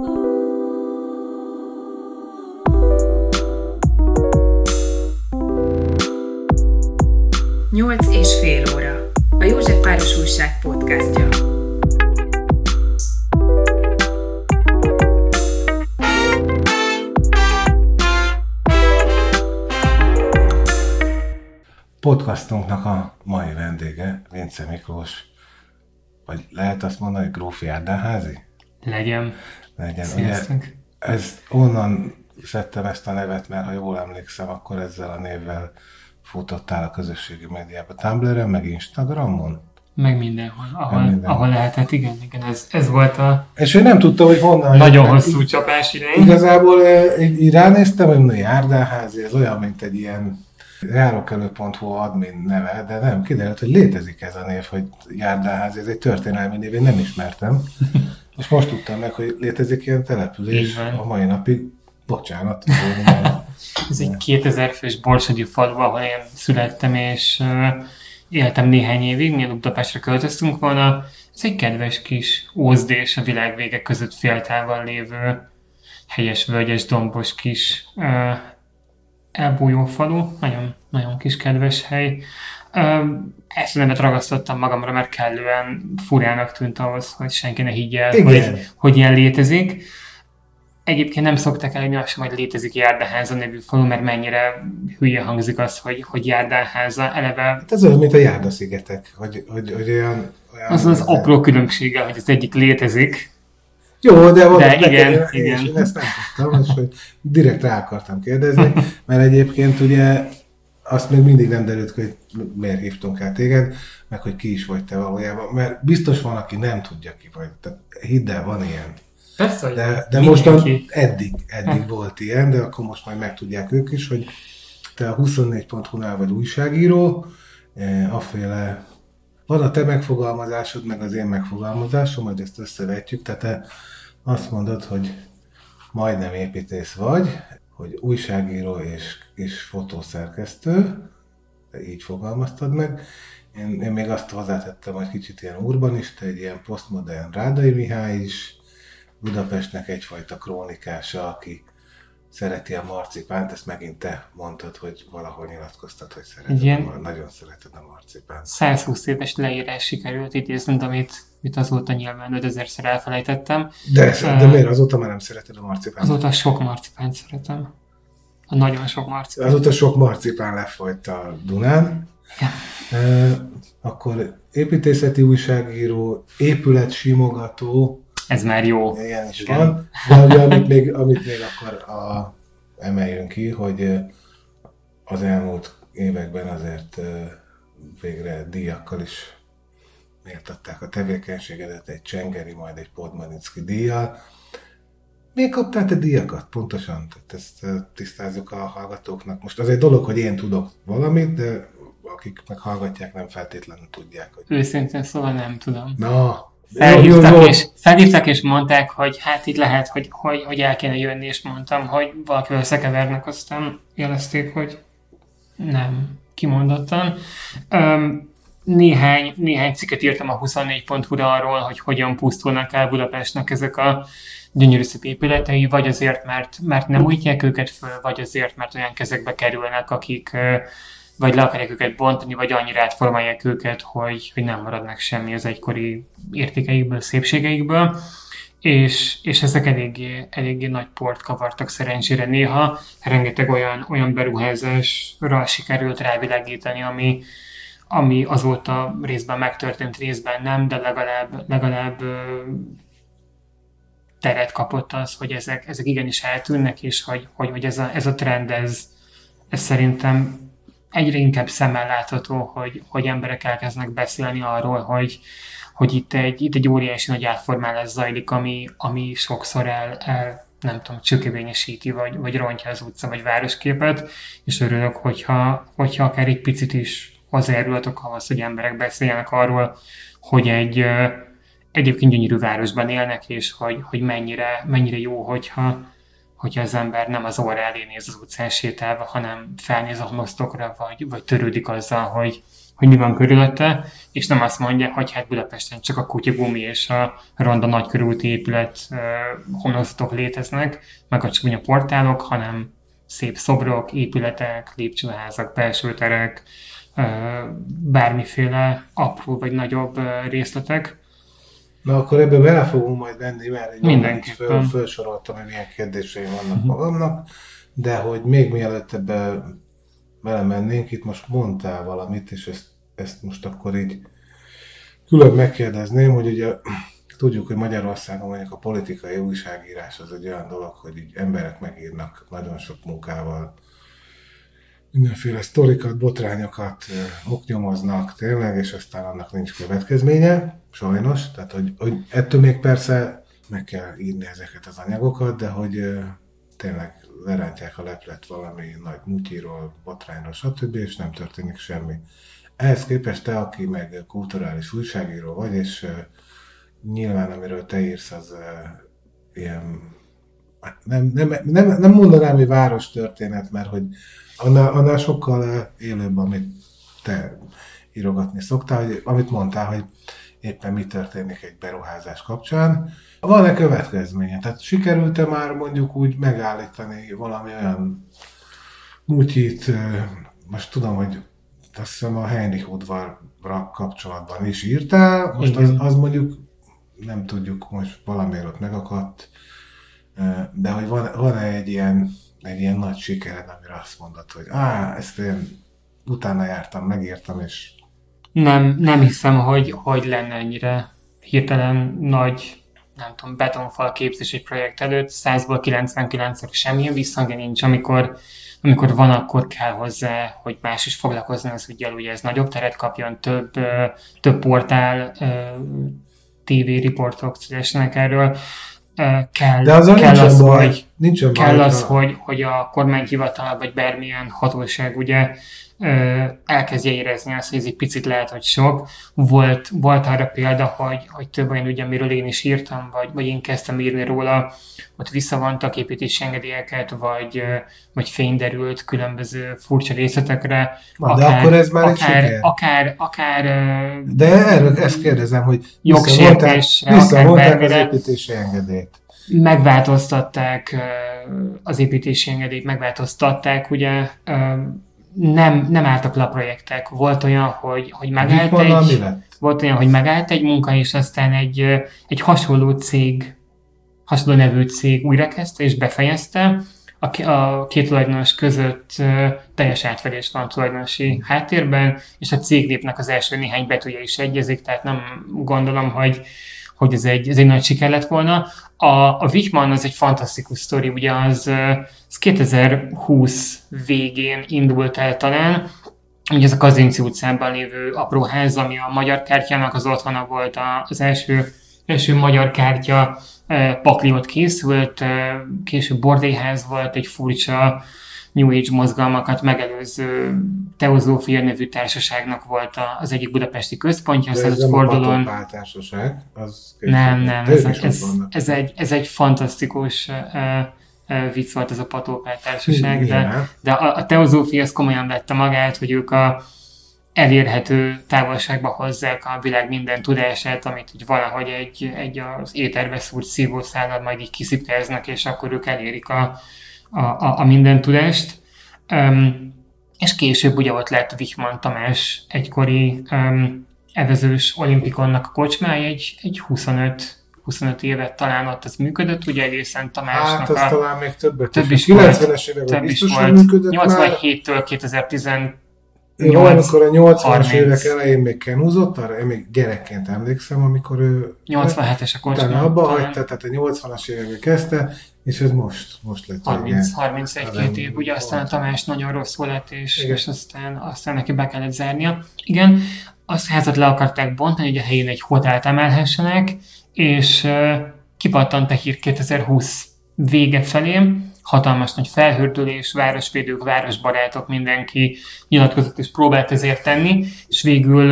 Nyolc és fél óra. A József Páros Újság podcastja. Podcastunknak a mai vendége Vince Miklós, vagy lehet azt mondani, hogy Grófi Árdáházi? Legyen. Legyen. Sziasztok. Ugye, ez onnan szedtem ezt a nevet, mert ha jól emlékszem, akkor ezzel a névvel futottál a közösségi médiában, Tumblr-en, meg Instagramon. Meg mindenhol, ahol, Meg mindenhol. ahol lehetett, igen, igen, ez, ez volt a És én nem tudtam, hogy honnan nagyon jött, hosszú csapás ideig. Igazából eh, így, így ránéztem, hogy mondom, Járdáházi, ez olyan, mint egy ilyen járókelő.hu admin neve, de nem, kiderült, hogy létezik ez a név, hogy Járdáházi, ez egy történelmi név, én nem ismertem. És most tudtam meg, hogy létezik ilyen település a mai napig. Bocsánat. Ez egy 2000 fős borsodi falu, ahol én születtem, és éltem néhány évig, mielőtt Budapestre költöztünk volna. Ez egy kedves kis ózdés a világ vége között féltával lévő helyes, völgyes, dombos kis elbújó falu. Nagyon, nagyon kis kedves hely. Ezt a nevet ragasztottam magamra, mert kellően furának tűnt ahhoz, hogy senki ne higgye el, hogy, hogy ilyen létezik. Egyébként nem szokták elérni azt sem, hogy létezik Járdánháza nevű falu, mert mennyire hülye hangzik az, hogy, hogy Járdánháza. Eleve Hát ez olyan, mint a Járdaszigetek, hogy, hogy, hogy olyan, olyan... az az apró különbsége, hogy az egyik létezik. Jó, de, De igen, igen. Én, én ezt nem tudtam, és hogy direkt rá akartam kérdezni, mert egyébként ugye azt még mindig nem derült ki, hogy miért hívtunk el téged, meg hogy ki is vagy te valójában, mert biztos van, aki nem tudja ki vagy. Tehát hidd el, van ilyen. Persze, hogy De, de mostan eddig, eddig volt ilyen, de akkor most majd megtudják ők is, hogy te a 24.hu-nál vagy újságíró, eh, aféle van a te megfogalmazásod, meg az én megfogalmazásom, majd ezt összevetjük, tehát te azt mondod, hogy majdnem építész vagy, hogy újságíró és, és fotószerkesztő, így fogalmaztad meg. Én, én még azt hozzátettem, hogy kicsit ilyen urbanista, egy ilyen posztmodern Rádai Mihály is, Budapestnek egyfajta krónikása, aki szereti a marcipánt, ezt megint te mondtad, hogy valahol nyilatkoztad, hogy szereted, Igen. a, mar- nagyon szereted a marcipánt. 120 éves leírás sikerült idéznünk, amit, amit azóta nyilván 5000-szer elfelejtettem. De, de miért azóta már nem szereted a marcipánt? Azóta sok marcipánt szeretem. A nagyon sok marcipánt. Azóta sok marcipán lefolyt a Dunán. E, akkor építészeti újságíró, épület simogató, Ez már jó. ilyen is Igen. van. De ugye, amit még, amit még akkor a, emeljünk ki, hogy az elmúlt években azért végre díjakkal is méltatták a tevékenységedet, egy Csengeri, majd egy Podmanicki díjjal. Miért kaptál te díjakat pontosan? Tehát ezt tisztázzuk a hallgatóknak. Most az egy dolog, hogy én tudok valamit, de akik meg hallgatják, nem feltétlenül tudják, hogy Őszintén szóval nem tudom. na, Felhívtak, jó, jó, és, felhívtak és mondták, hogy hát itt lehet, hogy, hogy, hogy el kéne jönni, és mondtam, hogy valakivel összekevernek, aztán jelezték, hogy nem, kimondottan. Um, néhány, néhány cikket írtam a 24.hu-ra arról, hogy hogyan pusztulnak el Budapestnek ezek a gyönyörű szép épületei, vagy azért, mert, mert nem újítják őket föl, vagy azért, mert olyan kezekbe kerülnek, akik vagy le akarják őket bontani, vagy annyira átformálják őket, hogy, hogy nem maradnak semmi az egykori értékeikből, szépségeikből. És, és ezek eléggé, eléggé nagy port kavartak szerencsére néha. Rengeteg olyan, olyan beruházásra sikerült rávilágítani, ami, ami azóta részben megtörtént, részben nem, de legalább, legalább teret kapott az, hogy ezek, ezek igenis eltűnnek, és hogy, hogy, hogy ez, a, ez a trend, ez, ez szerintem egyre inkább szemmel látható, hogy, hogy emberek elkezdenek beszélni arról, hogy, hogy itt egy, itt egy óriási nagy átformálás zajlik, ami, ami sokszor el, el nem tudom, csökevényesíti, vagy, vagy rontja az utca, vagy városképet, és örülök, hogyha, hogyha akár egy picit is hozzájárulatok ahhoz, hogy emberek beszéljenek arról, hogy egy egyébként gyönyörű városban élnek, és hogy, hogy mennyire, mennyire jó, hogyha, hogyha az ember nem az óra elé néz az utcán sétálva, hanem felnéz a mosztokra, vagy, vagy törődik azzal, hogy, hogy mi van körülötte, és nem azt mondja, hogy hát Budapesten csak a kutyagumi és a ronda nagykörülti épület uh, léteznek, meg a csúnya portálok, hanem szép szobrok, épületek, lépcsőházak, belső terek, bármiféle apró vagy nagyobb részletek. Na akkor ebbe bele fogunk majd venni, mert egy Mindenképpen. föl, felsoroltam, hogy milyen kérdéseim vannak magamnak, de hogy még mielőtt ebbe belemennénk, itt most mondtál valamit, és ezt, ezt most akkor így külön megkérdezném, hogy ugye tudjuk, hogy Magyarországon mondjuk a politikai újságírás az egy olyan dolog, hogy így emberek megírnak nagyon sok munkával, mindenféle sztorikat, botrányokat oknyomoznak tényleg, és aztán annak nincs következménye, sajnos. Tehát, hogy, hogy ettől még persze meg kell írni ezeket az anyagokat, de hogy tényleg lerántják a leplet valami nagy mutyiról, botrányról, stb., és nem történik semmi. Ehhez képest te, aki meg kulturális újságíró vagy, és nyilván amiről te írsz, az ilyen nem, nem, nem, nem mondanám, hogy város történet, mert hogy annál, annál sokkal élőbb, amit te írogatni szoktál, hogy, amit mondtál, hogy éppen mi történik egy beruházás kapcsán. Van-e következménye? Tehát sikerült-e már mondjuk úgy megállítani valami olyan mutyit, most tudom, hogy azt hiszem a Heinrich udvarra kapcsolatban is írtál, most az, Igen. az mondjuk nem tudjuk, most valamiért ott megakadt, de hogy van, van-e egy ilyen, egy ilyen nagy sikered, amire azt mondod, hogy á, ezt én utána jártam, megírtam, és Nem, nem hiszem, hogy, hogy lenne ennyire hirtelen nagy, nem tudom, betonfal képzés egy projekt előtt, 100-ból 99-ről semmilyen visszhangja nincs, amikor, amikor van, akkor kell hozzá, hogy más is foglalkozzon az ügyel, ugye ez nagyobb teret kapjon, több, több portál, TV riportok szülessenek erről. Kell, De azzal kell az, baj. hogy, Nincsen kell hogyha- az, hogy, hogy a kormányhivatal vagy bármilyen hatóság ugye elkezdje érezni azt, hogy ez egy picit lehet, hogy sok. Volt, volt arra példa, hogy, hogy több olyan ügy, amiről én is írtam, vagy, vagy én kezdtem írni róla, ott visszavontak építési engedélyeket, vagy, vagy fény derült különböző furcsa részletekre. Na, de akkor ez már egy akár, siker. akár, akár ö, De erről ezt kérdezem, hogy Jogsértésre, visszavonták, visszavonták akár az építési engedélyt. Megváltoztatták az építési engedélyt, megváltoztatták, ugye nem, nem álltak le a projektek. Volt olyan, hogy, hogy megállt egy, volt olyan, hogy megállt egy munka, és aztán egy, egy hasonló cég, hasonló nevű cég újrakezdte és befejezte. A, a két tulajdonos között teljes átfedés van tulajdonosi háttérben, és a cégnépnek az első néhány betűje is egyezik, tehát nem gondolom, hogy, hogy ez egy, ez egy nagy siker lett volna. A, a Wichmann az egy fantasztikus sztori, ugye az, az 2020 végén indult el talán, ugye ez a Kazinci utcában lévő apró ház, ami a magyar kártyának az otthona volt az első, első magyar kártya, pakli ott készült, később bordélyház volt, egy furcsa New Age mozgalmakat megelőző Teozófia nevű társaságnak volt az egyik budapesti központja, De ez nem a társaság. Az Nem, nem, ez, ez, ez, egy, ez egy fantasztikus uh, vicc volt ez a Patópál társaság, de, de a, a teozófia az komolyan vette magát, hogy ők a elérhető távolságba hozzák a világ minden tudását, amit így valahogy egy, egy az éterbe szúrt szívószállal majd így kiszipkeznek, és akkor ők elérik a, a, a, a minden tudást. Um, és később ugye ott lett Wichmann Tamás egykori um, evezős olimpikonnak a kocsmája, egy, egy 25 25 évet talán ott ez működött, ugye egészen Tamásnak Hát az a talán még többet több is. is A volt. 90-es években több is biztos, volt. működött már. 87-től 2018 Én valamikor a 80-as 30. évek elején még kenúzott, arra én még gyerekként emlékszem, amikor ő 87-es a kocsma. utána abba hagyta, tehát a 80-as években kezdte, és ez most, most lett 30, vége. 31 Az két év, ugye aztán a. Tamás nagyon rosszul lett, és, Igen. és aztán, aztán neki be kellett zárnia. Igen, azt a házat le akarták bontani, hogy a helyén egy hotelt emelhessenek, és uh, kipattant a hír 2020 vége felé, hatalmas nagy felhördülés, városvédők, városbarátok, mindenki nyilatkozott és próbált ezért tenni, és végül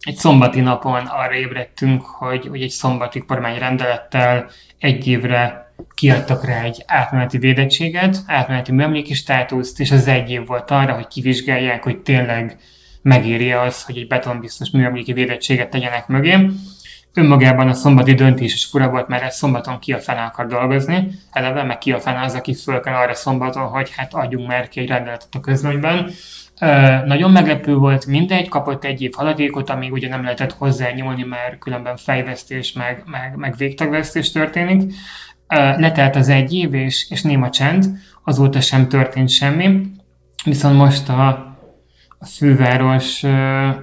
egy szombati napon arra ébredtünk, hogy, hogy egy szombati kormányrendelettel egy évre kiadtak rá egy átmeneti védettséget, átmeneti műemléki státuszt, és az egy év volt arra, hogy kivizsgálják, hogy tényleg megéri az, hogy egy betonbiztos műemléki védettséget tegyenek mögé. Önmagában a szombati döntés is fura volt, mert egy szombaton ki a fene akar dolgozni, eleve meg ki a fene az, aki föl kell arra szombaton, hogy hát adjunk már ki egy rendeletet a közlönyben. Uh, nagyon meglepő volt, mindegy, kapott egy év haladékot, amíg ugye nem lehetett hozzá nyúlni, mert különben fejvesztés, meg, meg, meg végtagvesztés történik. Uh, letelt az egy év, és, és néma csend, azóta sem történt semmi. Viszont most a, a főváros uh,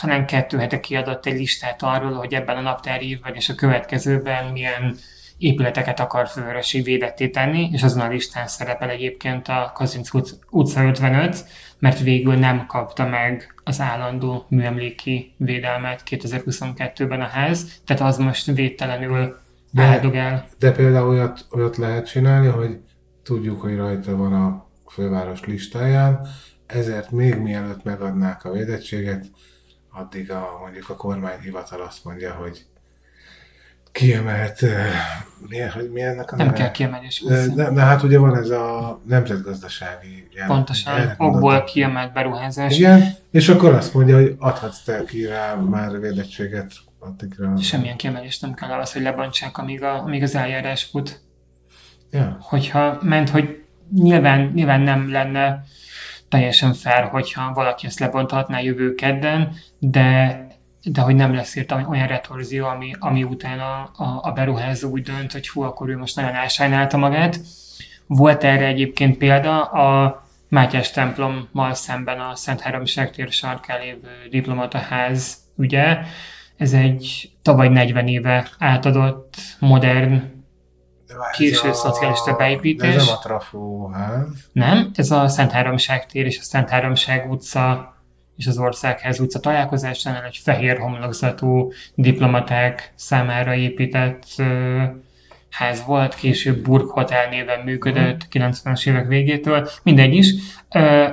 talán kettő hete kiadott egy listát arról, hogy ebben a naptári és a következőben milyen épületeket akar fővárosi védetté tenni, és azon a listán szerepel egyébként a Kazinc utca 55, mert végül nem kapta meg az állandó műemléki védelmet 2022-ben a ház, tehát az most védtelenül De- áldogál. De például olyat, olyat lehet csinálni, hogy tudjuk, hogy rajta van a főváros listáján, ezért még mielőtt megadnák a védettséget, addig a, mondjuk a kormányhivatal azt mondja, hogy kiemelt, eh, milyen, hogy mi ennek a Nem neve? kell kiemelés De, hozzá. de, de hát ugye van ez a nemzetgazdasági jel- Pontosan, okból kiemelt beruházás. Igen, és akkor azt mondja, hogy adhatsz te ki rá már védettséget addigra. Semmilyen kiemelést nem kell az, hogy lebontsák, amíg, a, amíg az eljárás fut. Ja. Hogyha ment, hogy nyilván, nyilván nem lenne teljesen fair, hogyha valaki ezt lebonthatná jövő kedden, de, de hogy nem lesz érte olyan retorzió, ami, ami után a, a, beruházó úgy dönt, hogy hú, akkor ő most nagyon elsajnálta magát. Volt erre egyébként példa a Mátyás templommal szemben a Szent Háromság tér sarkán lévő diplomataház ügye. Ez egy tavaly 40 éve átadott modern Késő a- szocialista beépítés. Ez nem a trafóház. Nem, ez a Szent Háromság tér és a Szent Háromság utca és az Országház utca találkozásánál egy fehér homlokzatú diplomaták számára épített ház volt, később Burg Hotel néven működött 90-es évek végétől, mindegy is.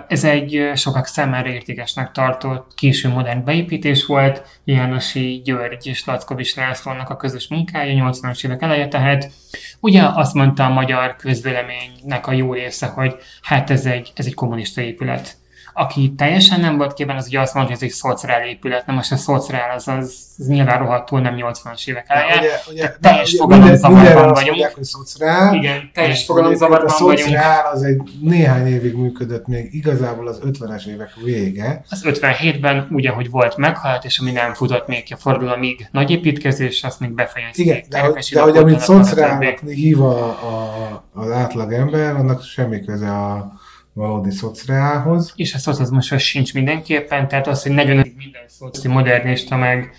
Ez egy sokak számára értékesnek tartott késő modern beépítés volt, Jánosi György és Lackovics Lászlónak a közös munkája 80-as évek eleje, tehát ugye azt mondta a magyar közvéleménynek a jó része, hogy hát ez egy, ez egy kommunista épület. Aki teljesen nem volt képben, az ugye azt mondta, hogy ez egy szociál épület. Na most a szociál az, az, az nyilván rohadtul nem 80-as évek ugye, ugye, Tehát teljes ugye fogalomzavarban vagyunk. mondják, hogy szociál. Igen, teljes fogalomzavarban A vagyunk. szociál az egy néhány évig működött még, igazából az 50-es évek vége. Az 57-ben úgy, ahogy volt, meghalt, és ami nem futott még ki a forradalomig nagy építkezés, azt még befejezték. Igen, de, Tervesi de hogy amit szociálnak hív a, a, az átlag ember, annak semmi köze a valódi szociálhoz. És a szocializmushoz sincs mindenképpen, tehát az, hogy 45 minden szoci modernista, meg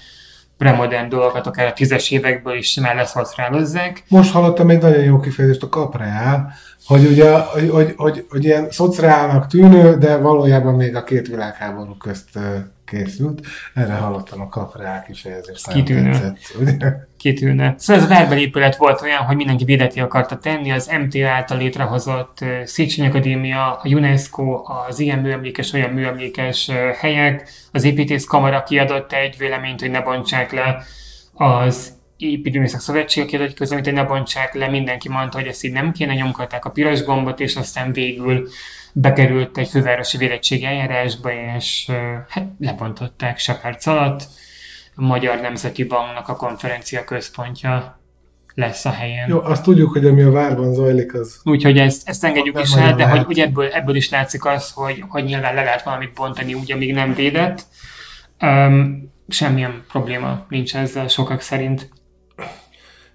premodern dolgokat akár a tízes évekből is simán leszociálozzák. Most hallottam egy nagyon jó kifejezést, a kapreál, hogy ugye, hogy, hogy, hogy, hogy ilyen szociálnak tűnő, de valójában még a két világháború közt készült. Erre hallottam a kapreál kifejezést. Kitűnő. tetszett, ugye? kitűnne. Szóval ez a várbeli épület volt olyan, hogy mindenki védeti akarta tenni, az MT által létrehozott Széchenyi Akadémia, a UNESCO, az ilyen műemlékes, olyan műemlékes helyek, az építész kamara kiadott egy véleményt, hogy ne bontsák le az építőművészek szövetség kiadott egy közleményt, ne bontsák le, mindenki mondta, hogy ezt így nem kéne, nyomkodták a piros gombot, és aztán végül bekerült egy fővárosi védettségi eljárásba, és hát lebontották se perc alatt. A Magyar Nemzeti Banknak a konferencia központja lesz a helyen. Jó, azt tudjuk, hogy ami a várban zajlik, az Úgyhogy ezt, ezt engedjük is el, de hogy, lehet. hogy ebből, ebből is látszik az, hogy, hogy nyilván le lehet valamit bontani úgy, amíg nem védett. Um, semmilyen probléma nincs ezzel sokak szerint.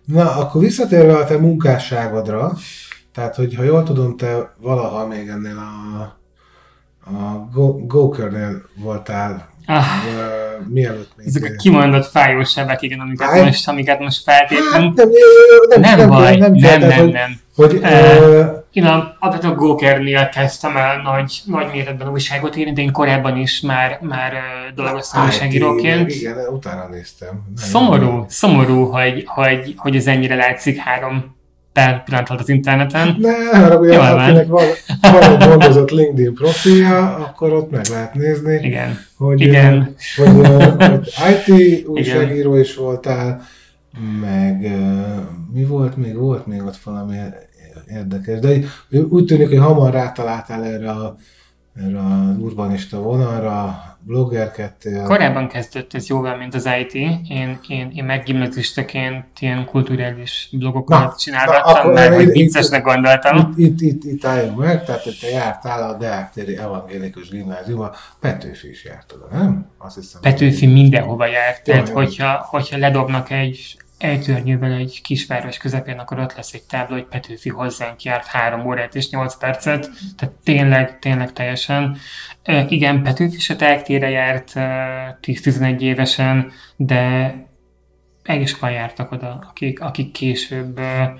Na, akkor visszatérve a te munkásságodra, tehát, hogy ha jól tudom, te valaha még ennél a, a Go- Gokörnél voltál, Ah, ö, mielőtt még... ezek a kimondott fájós sebek, igen, amiket Fáj? most, amiket most feltétlenül. Hát, nem, nem, Nem, nem baj, nem, kell, nem, tehát, nem, hogy, nem. Hogy, Eh, ö, Én a, a, Gokernél kezdtem el nagy, nagy méretben újságot írni, de én korábban is már, már dolgoztam újságíróként. Igen, utána néztem. Nem, Szomorú, szomorú, hogy, hogy, hogy ez ennyire látszik három pár pillanat alatt az interneten. Ne, van. akinek van, van egy gondozott LinkedIn profilja, akkor ott meg lehet nézni, Igen. hogy, Igen. hogy, hogy IT újságíró is voltál, meg mi volt még? Volt még ott valami érdekes, de úgy tűnik, hogy hamar rátaláltál erre a erre az urbanista vonalra, bloggerkedtél. Korábban kezdett ez jóval, mint az IT. Én, én, én meg gimnazistaként ilyen kulturális blogokat Na, csinálgattam, akkor mert hogy viccesnek gondoltam. Itt, itt, itt, itt álljunk meg, tehát te jártál a Deák evangélikus gimnáziumba, Petőfi is járt oda, nem? Azt hiszem. Petőfi mindenhova járt, tehát hogyha, hogyha ledobnak egy eltörnyővel egy kisváros közepén, akkor ott lesz egy tábla, hogy Petőfi hozzánk járt három órát és nyolc percet, tehát tényleg, tényleg teljesen. E, igen, Petőfi se térre járt e, 10-11 évesen, de sokan jártak oda, akik, akik később e,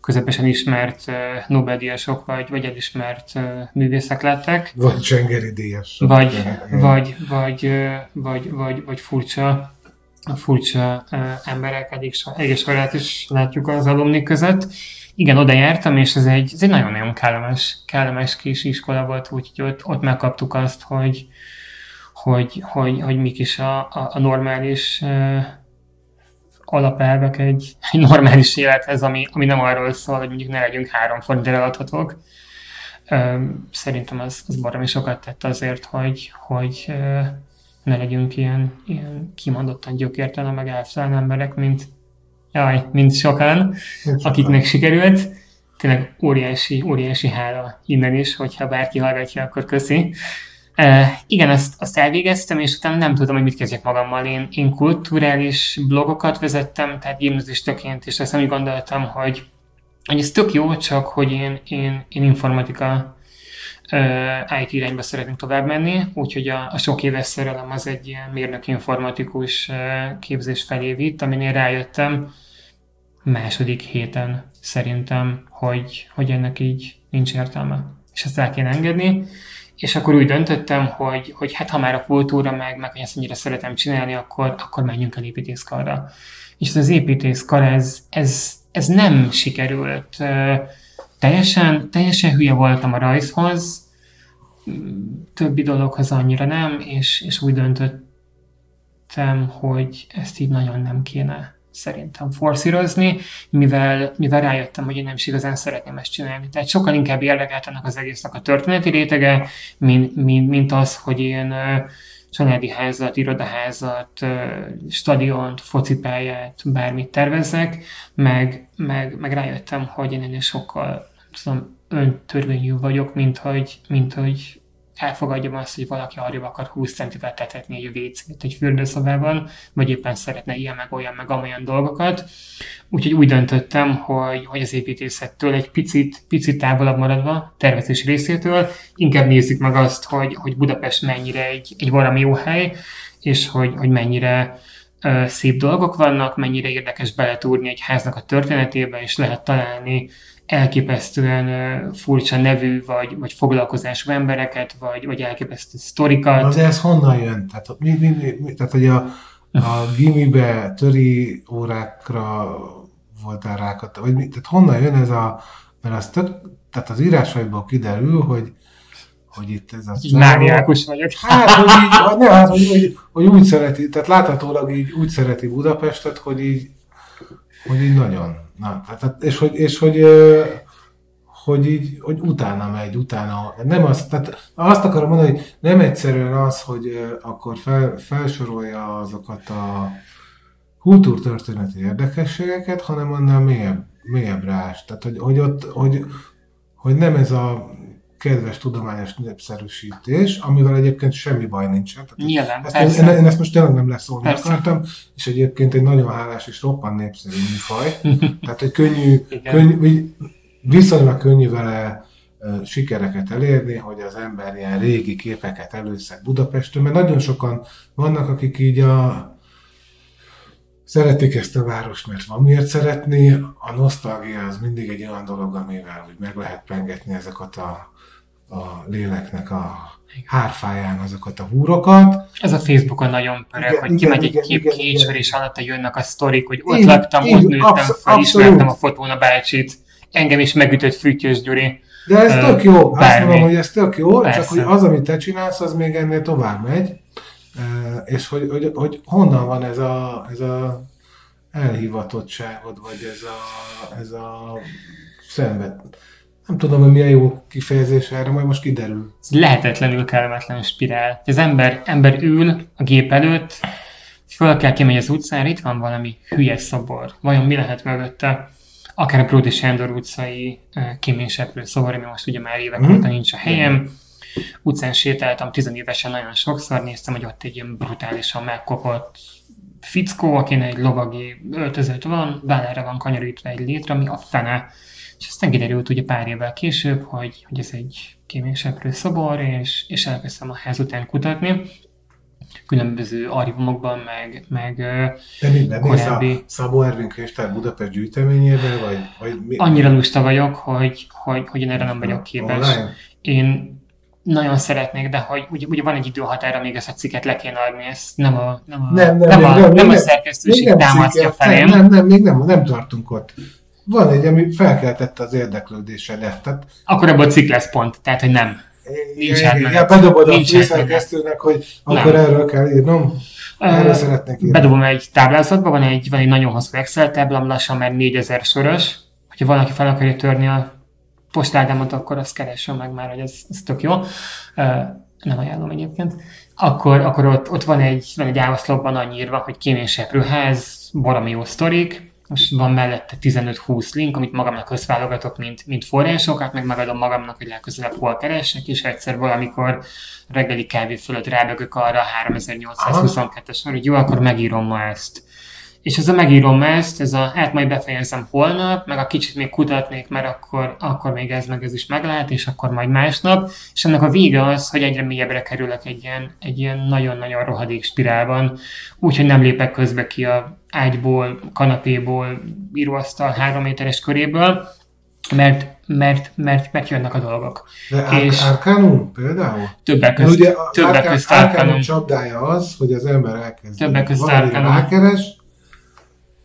közepesen ismert Nobel-díjasok, vagy, vagy elismert művészek lettek. Vagy Csengeri Díjas. Vagy, vagy, vagy, vagy, vagy, vagy furcsa, furcsa ö, emberek, so, elég sorát is látjuk az alumni között. Igen, oda jártam, és ez egy, ez egy nagyon-nagyon kellemes, kellemes kis iskola volt, úgyhogy ott, ott megkaptuk azt, hogy, hogy, hogy, hogy mik is a, a, a normális ö, alapelvek egy, egy normális élethez, ami, ami nem arról szól, hogy mondjuk ne legyünk három forintért eladhatók. Ö, Szerintem az, az baromi sokat tett azért, hogy, hogy ö, ne legyünk ilyen, ilyen kimondottan gyökértelen, meg elfelelő emberek, mint, jaj, mint sokan, akiknek sikerült. Tényleg óriási, óriási hála innen is, hogyha bárki hallgatja, akkor köszi. Uh, igen, azt, azt elvégeztem, és utána nem tudom, hogy mit kezdjek magammal. Én, én kulturális blogokat vezettem, tehát gimnazistaként, és azt úgy gondoltam, hogy, hogy ez tök jó, csak hogy én, én, én informatika IT irányba szeretnék tovább menni, úgyhogy a, a sok éves szerelem az egy ilyen mérnök informatikus képzés felé vitt, aminél rájöttem második héten szerintem, hogy, hogy ennek így nincs értelme. És ezt el kéne engedni. És akkor úgy döntöttem, hogy, hogy hát ha már a kultúra meg, meg hogy ezt annyira szeretem csinálni, akkor, akkor menjünk el építészkarra. És ez az építészkar, ez, ez, ez nem sikerült. Teljesen, teljesen hülye voltam a rajzhoz, többi dologhoz annyira nem, és, és úgy döntöttem, hogy ezt így nagyon nem kéne szerintem forszírozni, mivel, mivel rájöttem, hogy én nem is igazán szeretném ezt csinálni. Tehát sokkal inkább érdekelt ennek az egésznek a történeti rétege, mint, mint, mint az, hogy én családi házat, irodaházat, stadiont, focipályát, bármit tervezzek, meg, meg, meg rájöttem, hogy én ennél sokkal tudom, öntörvényű vagyok, mint hogy, mint hogy elfogadjam azt, hogy valaki arrébb akar 20 centivel tetetni egy WC-t egy fürdőszobában, vagy éppen szeretne ilyen meg olyan meg amolyan dolgokat. Úgyhogy úgy döntöttem, hogy, hogy az építészettől egy picit, picit távolabb maradva, tervezés részétől, inkább nézzük meg azt, hogy, hogy Budapest mennyire egy, egy valami jó hely, és hogy, hogy mennyire ö, szép dolgok vannak, mennyire érdekes beletúrni egy háznak a történetébe, és lehet találni elképesztően furcsa nevű, vagy, vagy foglalkozású embereket, vagy, vagy elképesztő sztorikat. Na, de ez honnan jön? Tehát, mi, mi, mi, tehát hogy a, a gimibe, töri órákra voltál rákat, vagy mi, tehát honnan jön ez a, mert az tök, tehát az írásaiból kiderül, hogy, hogy itt ez a... Mániákus vagyok. Hát, hogy így, hogy, ne, hát, hogy, hogy, hogy, úgy szereti, tehát láthatólag így úgy szereti Budapestet, hogy így, hogy így nagyon. Na, tehát, és hogy, és hogy, hogy így, hogy utána megy, utána, nem az, tehát azt akarom mondani, hogy nem egyszerűen az, hogy akkor fel, felsorolja azokat a kultúrtörténeti érdekességeket, hanem annál mélyebb, mélyebbre ás. Tehát, hogy, hogy ott, hogy, hogy nem ez a kedves tudományos népszerűsítés, amivel egyébként semmi baj nincsen. Tehát Nyilván, ezt, persze. én, én ezt most tényleg nem leszólni Persze. akartam, és egyébként egy nagyon hálás és roppan népszerű műfaj. Tehát, hogy könnyű, Igen. könnyű viszonylag könnyű vele sikereket elérni, hogy az ember ilyen régi képeket előszed Budapestről, mert nagyon sokan vannak, akik így a szeretik ezt a várost, mert van miért szeretni. A nosztalgia az mindig egy olyan dolog, amivel úgy meg lehet pengetni ezeket a, a léleknek a hárfáján azokat a húrokat. Ez a Facebookon nagyon pörög, Igen, hogy igen, kimegy egy igen, kép igen, két igen. sor, és alatta jönnek a sztorik, hogy ott Így- laktam, így, ott nőttem absz- fel, ismertem a fotón a bácsit. Engem is megütött Fütyös Gyuri. De ez Ö, tök jó, azt bármi. mondom, hogy ez tök jó, Persze. csak hogy az, amit te csinálsz, az még ennél tovább megy, Ö, és hogy, hogy, hogy honnan van ez a, ez a elhivatottságod, vagy ez a, ez a szenved, nem tudom, hogy milyen jó kifejezés erre, majd most kiderül. Ez lehetetlenül kellemetlen spirál. Az ember, ember ül a gép előtt, föl kell kimegy az utcára, itt van valami hülye szobor. Vajon mi lehet mögötte? Akár a Pródi Sándor utcai kéményseprő szobor, ami most ugye már évek Mhm. óta nincs a helyem. Utcán sétáltam tizenévesen nagyon sokszor, néztem, hogy ott egy ilyen brutálisan megkopott fickó, akinek egy lovagi öltözet van, vállára van kanyarítva egy létre, ami a fene. És aztán kiderült ugye pár évvel később, hogy, hogy ez egy kéményseprő szobor, és, és elkezdtem a ház után kutatni, különböző archívumokban, meg, meg De mi, nem mész a Korábbi- Szabó Ervin könyvtár Budapest gyűjteményébe, vagy, vagy mi? annyira lusta vagyok, hogy, hogy, hogy én erre nem vagyok képes. Online? Én nagyon szeretnék, de hogy ugye, ugye van egy időhatár, amíg ezt a cikket le kéne adni, ezt nem a, nem a, Nem, nem, nem, nem, a, nem, nem, még a nem- szerkesztőség Még nem támasztja felém. Nem, nem, még nem, nem tartunk ott. Van egy, ami felkeltette az érdeklődésedet. Tehát, Akkor abból cikk lesz pont, tehát hogy nem. Nincs átmenet. bedobod a főszerkesztőnek, hogy akkor Nem. erről kell írnom. Erről Ö, szeretnék írni. Bedobom egy táblázatba, van egy, van egy nagyon hosszú Excel táblam, lassan már 4000 soros. Hogyha valaki fel akarja törni a postágámat, akkor azt keressen meg már, hogy ez, ez tök jó. Ö, Nem ajánlom egyébként. Akkor, akkor ott, ott van egy, van egy áoszlopban annyi írva, hogy kéményseprőház, baromi jó sztorik, most van mellette 15-20 link, amit magamnak összválogatok, mint, mint forrásokat, meg megadom magamnak, hogy legközelebb hol keresek, és egyszer valamikor reggeli kávé fölött rábögök arra a 3822-es, hogy jó, akkor megírom ma ezt. És ez a megírom ezt, ez a, hát majd befejezem holnap, meg a kicsit még kutatnék, mert akkor, akkor még ez meg ez is meg lehet, és akkor majd másnap. És ennek a vége az, hogy egyre mélyebbre kerülök egy ilyen, egy ilyen nagyon-nagyon rohadék spirálban, úgyhogy nem lépek közbe ki a ágyból, kanapéból, íróasztal három méteres köréből, mert, mert, mert, mert jönnek a dolgok. De Ar- és- Arcanum például? Többek között, ugye többek Arcanum csapdája az, hogy az ember elkezd Többek között Arcanum. rákeres,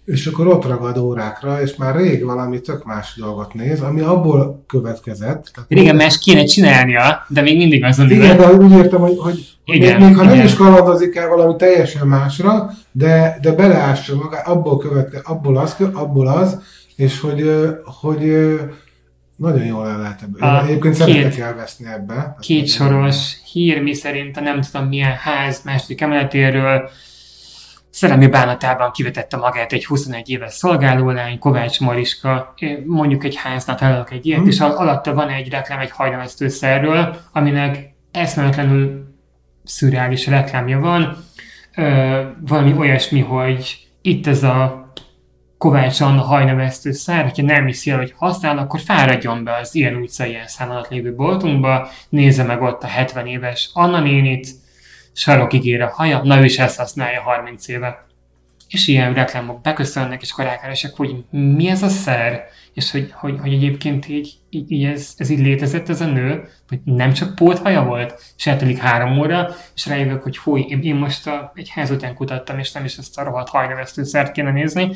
és akkor ott ragad órákra, és már rég valami tök más dolgot néz, ami abból következett. Tehát Régen más kéne csinálnia, de még mindig azon Igen, de úgy értem, hogy, hogy Igen, még, még ha nem igen. is kalandozik el valami teljesen másra, de, de beleássa magát, abból, követke, abból, az, abból az, és hogy, hogy nagyon jól el lehet. A Én Egyébként szeretek elveszni ebbe. Két soros hír, mi szerint a nem tudom milyen ház második emeletéről szerelmi bánatában kivetette magát egy 21 éves szolgálólány, Kovács Mariska, mondjuk egy háznál találok egy ilyet, Hmm. és al- alatta van egy reklám egy hajnalesztőszerről, aminek eszméletlenül szürreális reklámja van. Ö, valami olyasmi, hogy itt ez a Kovács Anna hajnevesztő szár, hogyha nem hiszi el, hogy használ, akkor fáradjon be az ilyen utca, ilyen szám alatt lévő boltunkba, nézze meg ott a 70 éves Anna nénit, sarokig ér a haja, na ő is ezt használja 30 éve. És ilyen reklámok beköszönnek, és akkor rákeresek, hogy mi ez a szer, és hogy, hogy, hogy egyébként így, így, így ez, ez így létezett ez a nő, hogy nem csak póthaja volt, és eltelik három óra, és rájövök, hogy fúj, én, én most a, egy ház után kutattam, és nem is ezt a rohadt hajnevesztőszert kéne nézni,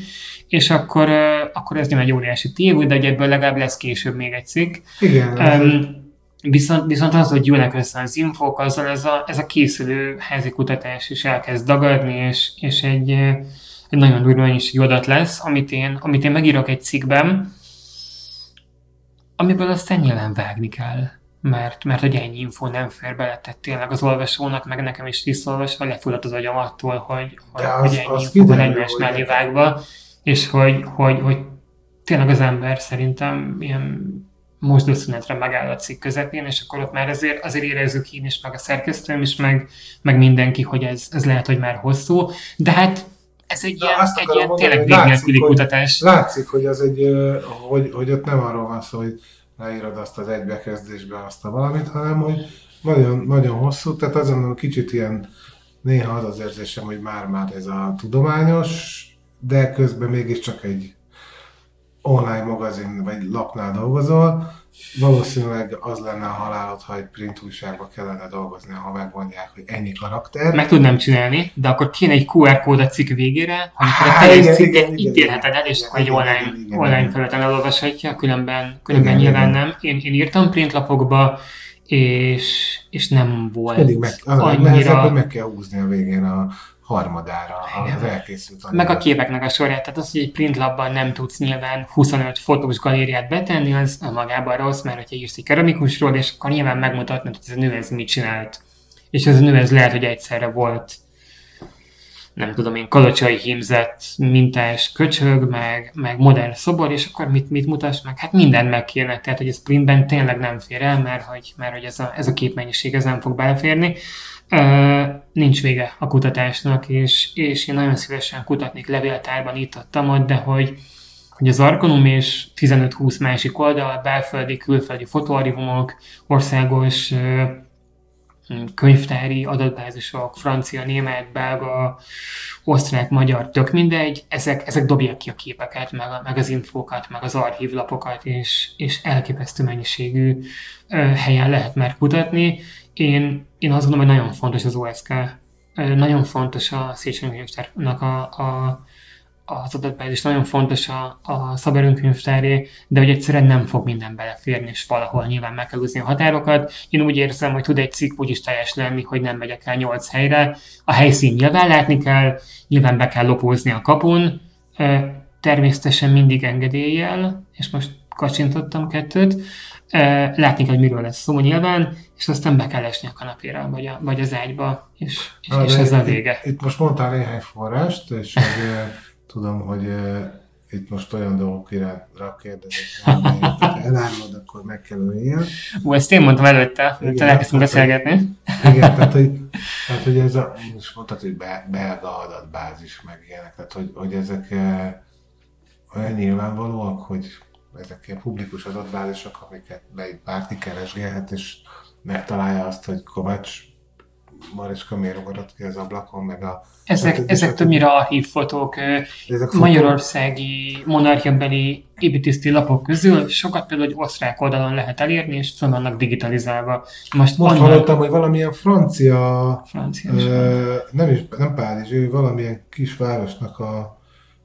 és akkor, akkor ez nem egy óriási tévú, de ebből legalább lesz később még egy cikk. Igen, Um, viszont, viszont az, hogy gyűlnek össze az infók, azzal ez a, ez a készülő házi kutatás is elkezd dagadni, és, és egy, eh, egy nagyon durva mennyiségű adat lesz, amit én, amit én megírok egy cikkben, amiből aztán nyilván vágni kell. Mert, mert hogy ennyi info nem fér bele, tehát tényleg az olvasónak, meg nekem is visszaolvasva lefulladt az agyam attól, hogy, hogy, az- hogy ennyi az info van egymás mellé vágva, és hogy, hogy, hogy tényleg az ember szerintem ilyen mosdószünetre megáll a cikk közepén, és akkor ott már azért, azért érezzük én is, meg a szerkesztőm is, meg, meg mindenki, hogy ez, ez lehet, hogy már hosszú, de hát ez egy Na, ilyen, azt egy ilyen mondani, tényleg végnélküli kutatás. Látszik, hogy az egy, hogy, hogy ott nem arról van szó, hogy leírod azt az egybekezdésbe azt a valamit, hanem hogy nagyon, nagyon hosszú, tehát azon kicsit ilyen néha az az érzésem, hogy már-már ez a tudományos, de közben mégiscsak egy online magazin vagy lapnál dolgozol, valószínűleg az lenne a halálod, ha egy print újságba kellene dolgozni, ha megmondják, hogy ennyi karakter. Meg tudnám csinálni, de akkor kéne egy QR kód a cikk végére, amikor a Há, teljes igen, cikket itt érheted el, és igen, akkor egy online, igen, igen, online felületen elolvashatja, különben, különben Igen, nyilván igen. nem. Én, én írtam printlapokba, és, és nem volt Mindig meg, az a annyira... legnehezebb, hogy meg kell húzni a végén a harmadára az elkészült anyag. Meg a képeknek a sorát, tehát az, hogy egy printlapban nem tudsz nyilván 25 fotós galériát betenni, az magában rossz, mert hogyha írsz egy keramikusról, és akkor nyilván megmutatni, hogy ez a nő ez mit csinált. És ez a nő ez lehet, hogy egyszerre volt nem tudom én, kalocsai hímzett mintás köcsög, meg, meg modern szobor, és akkor mit, mit mutass meg? Hát mindent meg kéne, tehát hogy a sprintben tényleg nem fér el, mert hogy, mert hogy ez, a, ez a képmennyiség ez nem fog beleférni. Uh, nincs vége a kutatásnak, és, és én nagyon szívesen kutatnék levéltárban itt ott, de hogy, hogy az Arkonum és 15-20 másik oldal, belföldi, külföldi fotóarchívumok, országos könyvtári adatbázisok, francia, német, belga, osztrák, magyar, tök mindegy, ezek, ezek dobják ki a képeket, meg, a, meg az infókat, meg az archívlapokat, és, és elképesztő mennyiségű ö, helyen lehet már kutatni. Én, én azt gondolom, hogy nagyon fontos az OSK, nagyon fontos a Széchenyi Könyvtárnak a, a az adatbázis nagyon fontos a, a szaberőnkönyvtáré, de hogy egyszerűen nem fog minden beleférni, és valahol nyilván meg kell a határokat. Én úgy érzem, hogy tud egy cikk úgy is teljes lenni, hogy nem megyek el nyolc helyre. A helyszín nyilván látni kell, nyilván be kell lopózni a kapun, természetesen mindig engedéllyel, és most kacsintottam kettőt, látni kell, hogy miről lesz szó nyilván, és aztán be kell esni a kanapéra, vagy, a, vagy az ágyba, és, és, és ez a vége. Itt, itt most mondtál néhány forrást, és hogy Tudom, hogy itt most olyan dolgok irántra kérdezek, ha elárulod, akkor meg kell öljen. Ú, ezt én mondtam előtte, hogy elkezdtünk beszélgetni. Igen, tehát hogy, tehát, hogy ez a, most mondtad, hogy be, belga adatbázis, meg ilyenek, tehát hogy, hogy ezek olyan nyilvánvalóak, hogy ezek ilyen publikus adatbázisok, amiket bárki keresgélhet, és megtalálja azt, hogy Kovács Mariska miért ugrott ki az ablakon, meg a... Ezek, ezek többnyire archívfotók. Ezek Magyarországi monarchiabeli építészeti lapok közül sokat például, hogy osztrák oldalon lehet elérni, és fel vannak digitalizálva. Most, Most onnan... hallottam, hogy valamilyen francia, francia ö, nem is, nem Párizs, ő valamilyen kisvárosnak a,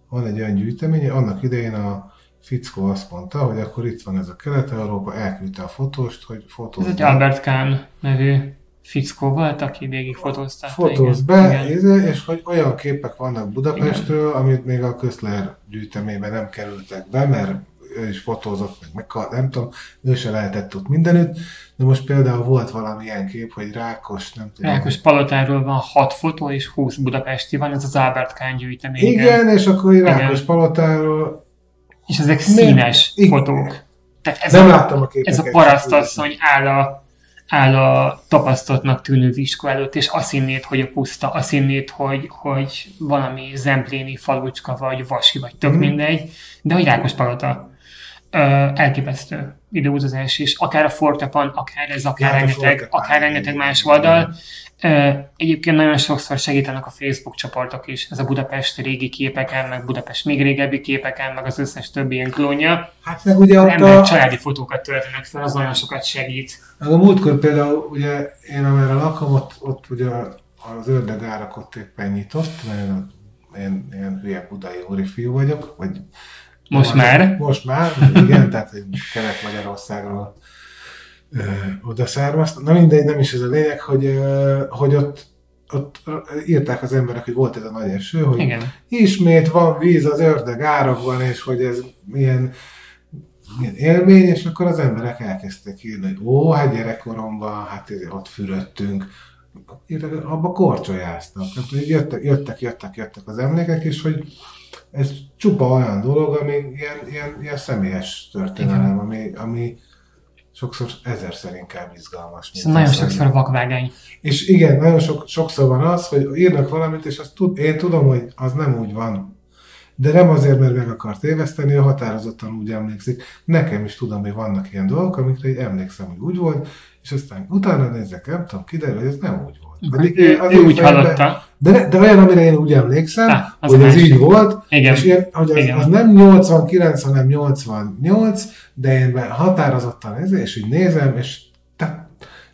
van egy olyan gyűjteménye, annak idején a Fickó azt mondta, hogy akkor itt van ez a Kelet-Európa, elküldte a fotóst, hogy fotózza. Ez egy Albert Kahn nevű fickó volt, aki végig fotózta. Fotóz be, igen. és hogy olyan képek vannak Budapestről, igen. amit még a Közler gyűjteményben nem kerültek be, mert ő is fotózott, meg, meg nem tudom, ő se lehetett ott mindenütt, de most például volt valami ilyen kép, hogy Rákos, nem tudom. Rákos palotáról van 6 fotó, és 20 budapesti van, ez az Albert Kahn gyűjtemény. Igen, és akkor Rákos igen. palotáról... És ezek színes igen. fotók. Tehát ez nem a, láttam a képeket. Ez a parasztasszony áll a áll a tapasztaltnak tűnő viskó előtt, és azt hinnéd, hogy a puszta, azt hinnéd, hogy, hogy valami zempléni falucska, vagy vasi, vagy tök mm. mindegy, de hogy Rákos Palota. Ö, elképesztő időutazás is, akár a Fortepan, akár ez, akár rengeteg, akár rengeteg más oldal. Egyébként nagyon sokszor segítenek a Facebook csoportok is, ez a Budapest régi képeken, meg Budapest még régebbi képeken, meg az összes többi ilyen klónja. Hát meg ugye ott a... családi fotókat töltenek fel, az nagyon sokat segít. Meg a múltkor például, ugye én amerre lakom, ott, ott ugye az ördögárak ott éppen nyitott, mert én ilyen hülye budai úri fiú vagyok, vagy most már? Most már, igen, tehát Kelet-Magyarországról oda származt. Na mindegy, nem is ez a lényeg, hogy, hogy ott, ott írták az emberek, hogy volt ez a nagy eső, hogy Igen. ismét van víz az ördög árakban, és hogy ez milyen, milyen élmény, és akkor az emberek elkezdtek írni, hogy ó, hát gyerekkoromban, hát ott fürödtünk, abba korcsolyáztak. Tehát, jöttek, jöttek, jöttek, jöttek az emlékek, és hogy ez csupa olyan dolog, ami ilyen, ilyen, ilyen személyes történelem, ami, ami, sokszor ezerszer inkább izgalmas. Mint szóval nagyon sokszor vakvágány. És igen, nagyon sok, sokszor van az, hogy írnak valamit, és azt tud, én tudom, hogy az nem úgy van. De nem azért, mert meg akart éveszteni, ő határozottan úgy emlékszik. Nekem is tudom, hogy vannak ilyen dolgok, amikre így emlékszem, hogy úgy volt, és aztán utána nézek, nem tudom, kiderül, hogy ez nem úgy volt. Pedig ő, ő úgy hallotta. De, de olyan, amire én úgy emlékszem, Há, hogy ez így volt, Igen. és ilyen, hogy az, Igen. az nem 89, hanem 88, de én határozottan ez, és így nézem, és te,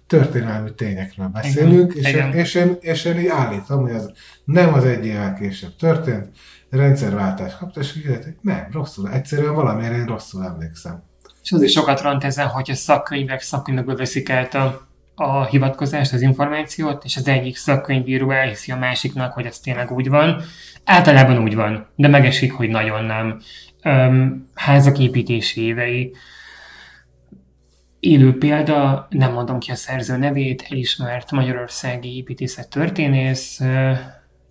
történelmi tényekről beszélünk, és, én, és, én, és én így állítom, hogy ez nem az egy évvel később történt, rendszerváltás kapta, és így hogy nem, rosszul, egyszerűen valamiért én rosszul emlékszem. És az is sokat ront ezen, hogy a szakkönyvek szakkönyvekből veszik el a a hivatkozást, az információt, és az egyik szakkönyvíró elhiszi a másiknak, hogy ez tényleg úgy van. Általában úgy van, de megesik, hogy nagyon nem. Öm, házak építési évei. Élő példa, nem mondom ki a szerző nevét, elismert magyarországi építészet történész,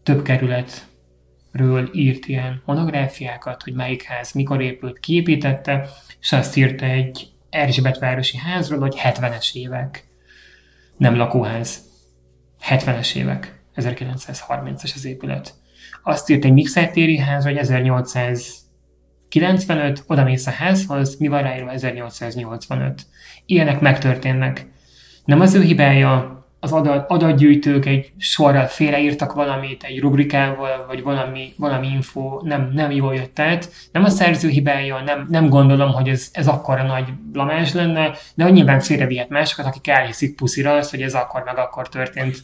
több kerületről írt ilyen monográfiákat, hogy melyik ház mikor épült, kiépítette, és azt írta egy Erzsébetvárosi házról, hogy 70-es évek. Nem lakóház. 70-es évek. 1930-as az épület. Azt írt egy mixertéri ház, hogy 1895, oda mész a házhoz, mi van ráírva 1885. Ilyenek megtörténnek. Nem az ő hibája, az adat, adatgyűjtők egy sorral félreírtak valamit, egy rubrikával, vagy valami, valami info nem, nem jól jött át. Nem a szerző hibája, nem, nem gondolom, hogy ez, ez akkora nagy blamás lenne, de hogy nyilván félrevihet másokat, akik elhiszik puszira azt, hogy ez akkor meg akkor történt.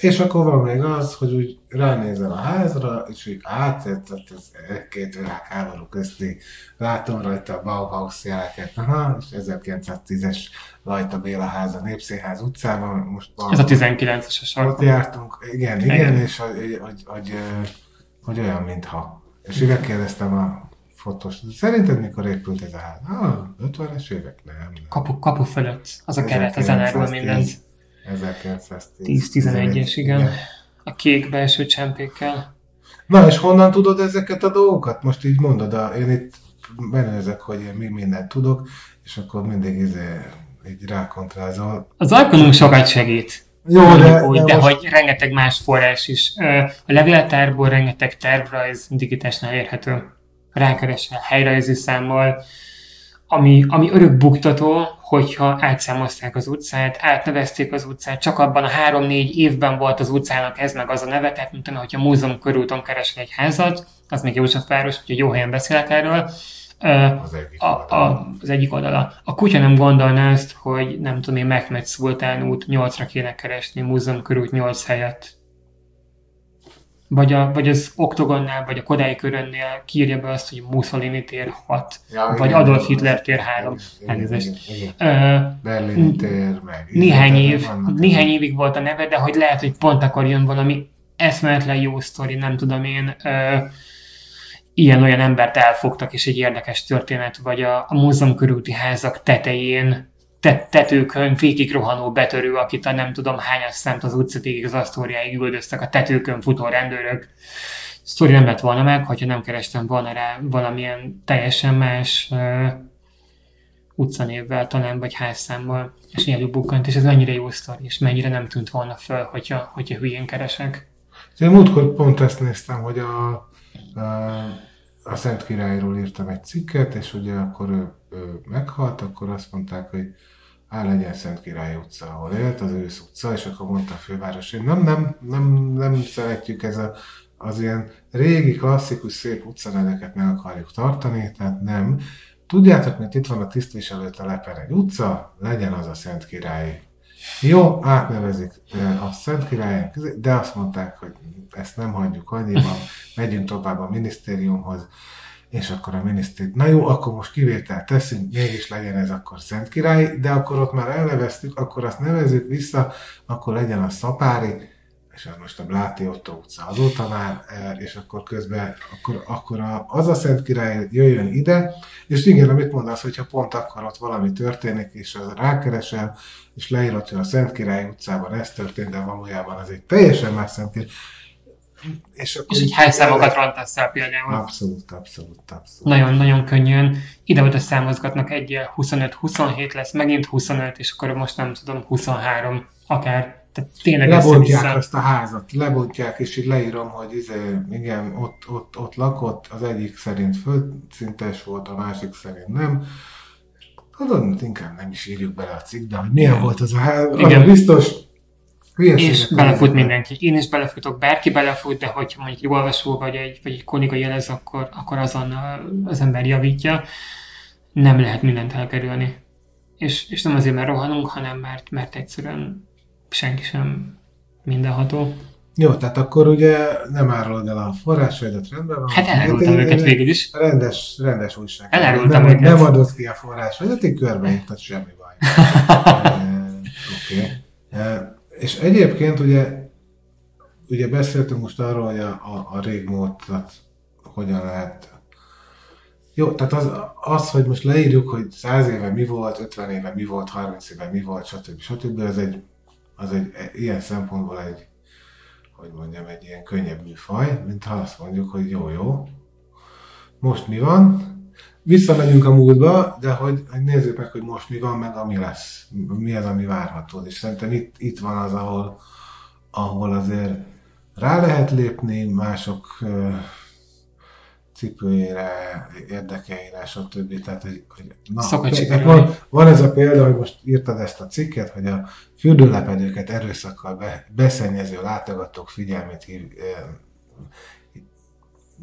És akkor van még az, hogy úgy ránézel a házra, és úgy áttetszett az két világháború közti, látom rajta a Bauhaus jeleket, aha, és 1910-es rajta Béla ház a Népszínház utcában. Most Ez a 19-es a sarkon. Ott jártunk, igen, igen, igen. és hogy, hogy, hogy, hogy, olyan, mintha. És így kérdeztem a fotós, szerinted mikor épült ez a ház? Ah, 50-es évek? Nem. nem. Kapu, kapu fölött, az a keret, az elárul mindent. 1910-11-es, igen. A kék belső csempékkel. Na, és honnan tudod ezeket a dolgokat? Most így mondod, a, én itt benőzek, hogy én mi mindent tudok, és akkor mindig izé, így rákontrázol. Az Arkonum sokat segít. Jó, de, úgy, de, de most... hogy rengeteg más forrás is. A levéltárból rengeteg tervrajz digitálisnál érhető. Rákeresel helyrajzi számmal, ami, ami örök buktató, hogyha átszámozták az utcát, átnevezték az utcát, csak abban a három-négy évben volt az utcának ez meg az a neve, tehát mint hogyha múzeum körúton keresel egy házat, az még Józsefváros, úgyhogy jó helyen beszélek erről, az egyik, a, a, az egyik oldala. A kutya nem gondolná ezt, hogy nem tudom én, Mehmet Szultán út 8-ra kéne keresni, múzeum körút 8 helyett. Vagy, a, vagy az Oktogonnál, vagy a Kodály körönnél kírja be azt, hogy Mussolini tér 6, ja, vagy igen, Adolf Hitler tér 3. Elnézést. Berlin tér, meg. Néhány év, néhány évig volt a neve, de hogy lehet, hogy pont akkor jön valami eszméletlen jó sztori, nem tudom én. Uh, ilyen-olyan embert elfogtak, és egy érdekes történet, vagy a, a múzeum körülti házak tetején, te, tetőkön végig rohanó betörő, akit a nem tudom hányas szent az utca végig az asztóriáig üldöztek a tetőkön futó rendőrök. Sztori nem lett volna meg, hogyha nem kerestem volna rá valamilyen teljesen más uh, utcanévvel talán, vagy házszámmal, és ilyen előbukkant, és ez mennyire jó sztori, és mennyire nem tűnt volna föl, hogyha, hogyha hülyén keresek. Én múltkor pont ezt néztem, hogy a, a a Szent Királyról írtam egy cikket, és ugye akkor ő, ő meghalt, akkor azt mondták, hogy áll legyen Szent Király utca, ahol élt, az ősz utca, és akkor mondta a főváros, hogy nem, nem, nem, nem szeretjük ez a, az ilyen régi, klasszikus, szép utcaneveket meg akarjuk tartani, tehát nem. Tudjátok, mint itt van a tisztviselőtelepen egy utca, legyen az a Szent Király. Jó, átnevezik a Szent Királyen, de azt mondták, hogy ezt nem hagyjuk annyiban, megyünk tovább a minisztériumhoz, és akkor a minisztérium, na jó, akkor most kivételt teszünk, mégis legyen ez akkor Szent Király, de akkor ott már elneveztük, akkor azt nevezzük vissza, akkor legyen a Szapári, és az most a Bláti Otto utca már, e, és akkor közben akkor, akkor a, az a Szent Király jöjjön ide, és igen, amit mondasz, hogyha pont akkor ott valami történik, és az rákeresel, és leírod, hogy a Szent Király utcában ez történt, de valójában az egy teljesen más Szent Király. És, akkor és hogy hány számokat rontasz el például. Abszolút, abszolút, abszolút. Nagyon-nagyon könnyűen. Ide-oda számozgatnak egy 25-27 lesz, megint 25, és akkor most nem tudom, 23 akár. Tehát tényleg Lebontják azt a házat, lebontják, és így leírom, hogy izé, igen, ott, ott, ott lakott, az egyik szerint földszintes volt, a másik szerint nem. Tudod, inkább nem is írjuk bele a cikk, de hogy milyen igen. volt az a ház, igen. biztos, és belefut mindenki. Én is belefutok, bárki belefut, de hogyha mondjuk egy olvasó vagy egy, vagy egy kolléga jelez, akkor, akkor azon az ember javítja. Nem lehet mindent elkerülni. És, és nem azért, mert rohanunk, hanem mert, mert egyszerűen senki sem mindenható. Jó, tehát akkor ugye nem árulod el a forrásaidat, rendben van? Hát elárultam hát, őket végül is. Rendes, rendes újság. Elárultam nem, őket. Nem adod ki a forrásaidat, én körbeírtad, semmi baj. Oké. Okay. E, És egyébként ugye, ugye beszéltünk most arról, hogy a, a, a régmúltat hogyan lehet jó, tehát az, az, hogy most leírjuk, hogy 100 éve mi volt, 50 éve mi volt, 30 éve mi volt, stb. stb. az egy, az egy ilyen szempontból egy, hogy mondjam, egy ilyen könnyebb műfaj, mint ha azt mondjuk, hogy jó, jó, most mi van, visszamegyünk a múltba, de hogy, hogy nézzük meg, hogy most mi van, meg ami lesz, mi az, ami várható. És szerintem itt, itt van az, ahol, ahol azért rá lehet lépni mások cipőjére, érdekeire, stb. Tehát, hogy, hogy na, tehát van, van ez a példa, hogy most írtad ezt a cikket, hogy a fürdőlepedőket erőszakkal be, beszennyező látogatók figyelmét hív, eh,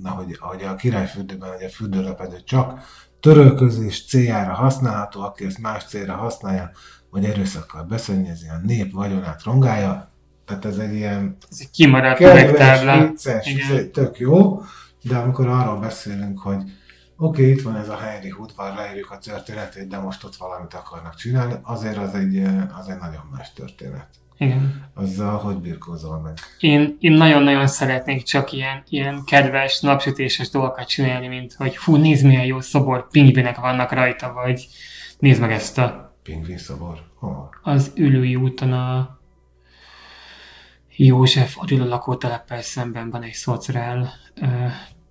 na, hogy, hogy a királyfürdőben hogy a fürdőlepedő csak törölközés céljára használható, aki ezt más célra használja, vagy erőszakkal beszennyezi, a nép vagyonát rongálja. Tehát ez egy ilyen Ez egy kimaradt üvegtábla. vicces, ez tök jó, de amikor arról beszélünk, hogy oké, okay, itt van ez a Henry udvar, leírjuk a történetét, de most ott valamit akarnak csinálni, azért az egy, eh, az egy nagyon más történet. Igen. Azzal, hogy birkózol meg. Én, én nagyon-nagyon szeretnék csak ilyen, ilyen kedves, napsütéses dolgokat csinálni, mint hogy hú, nézd milyen jó szobor, pingvinek vannak rajta, vagy nézd meg ezt a, Pingvin szobor. Hol? az ülői úton a József Attila lakóteleppel szemben van egy szociál ö,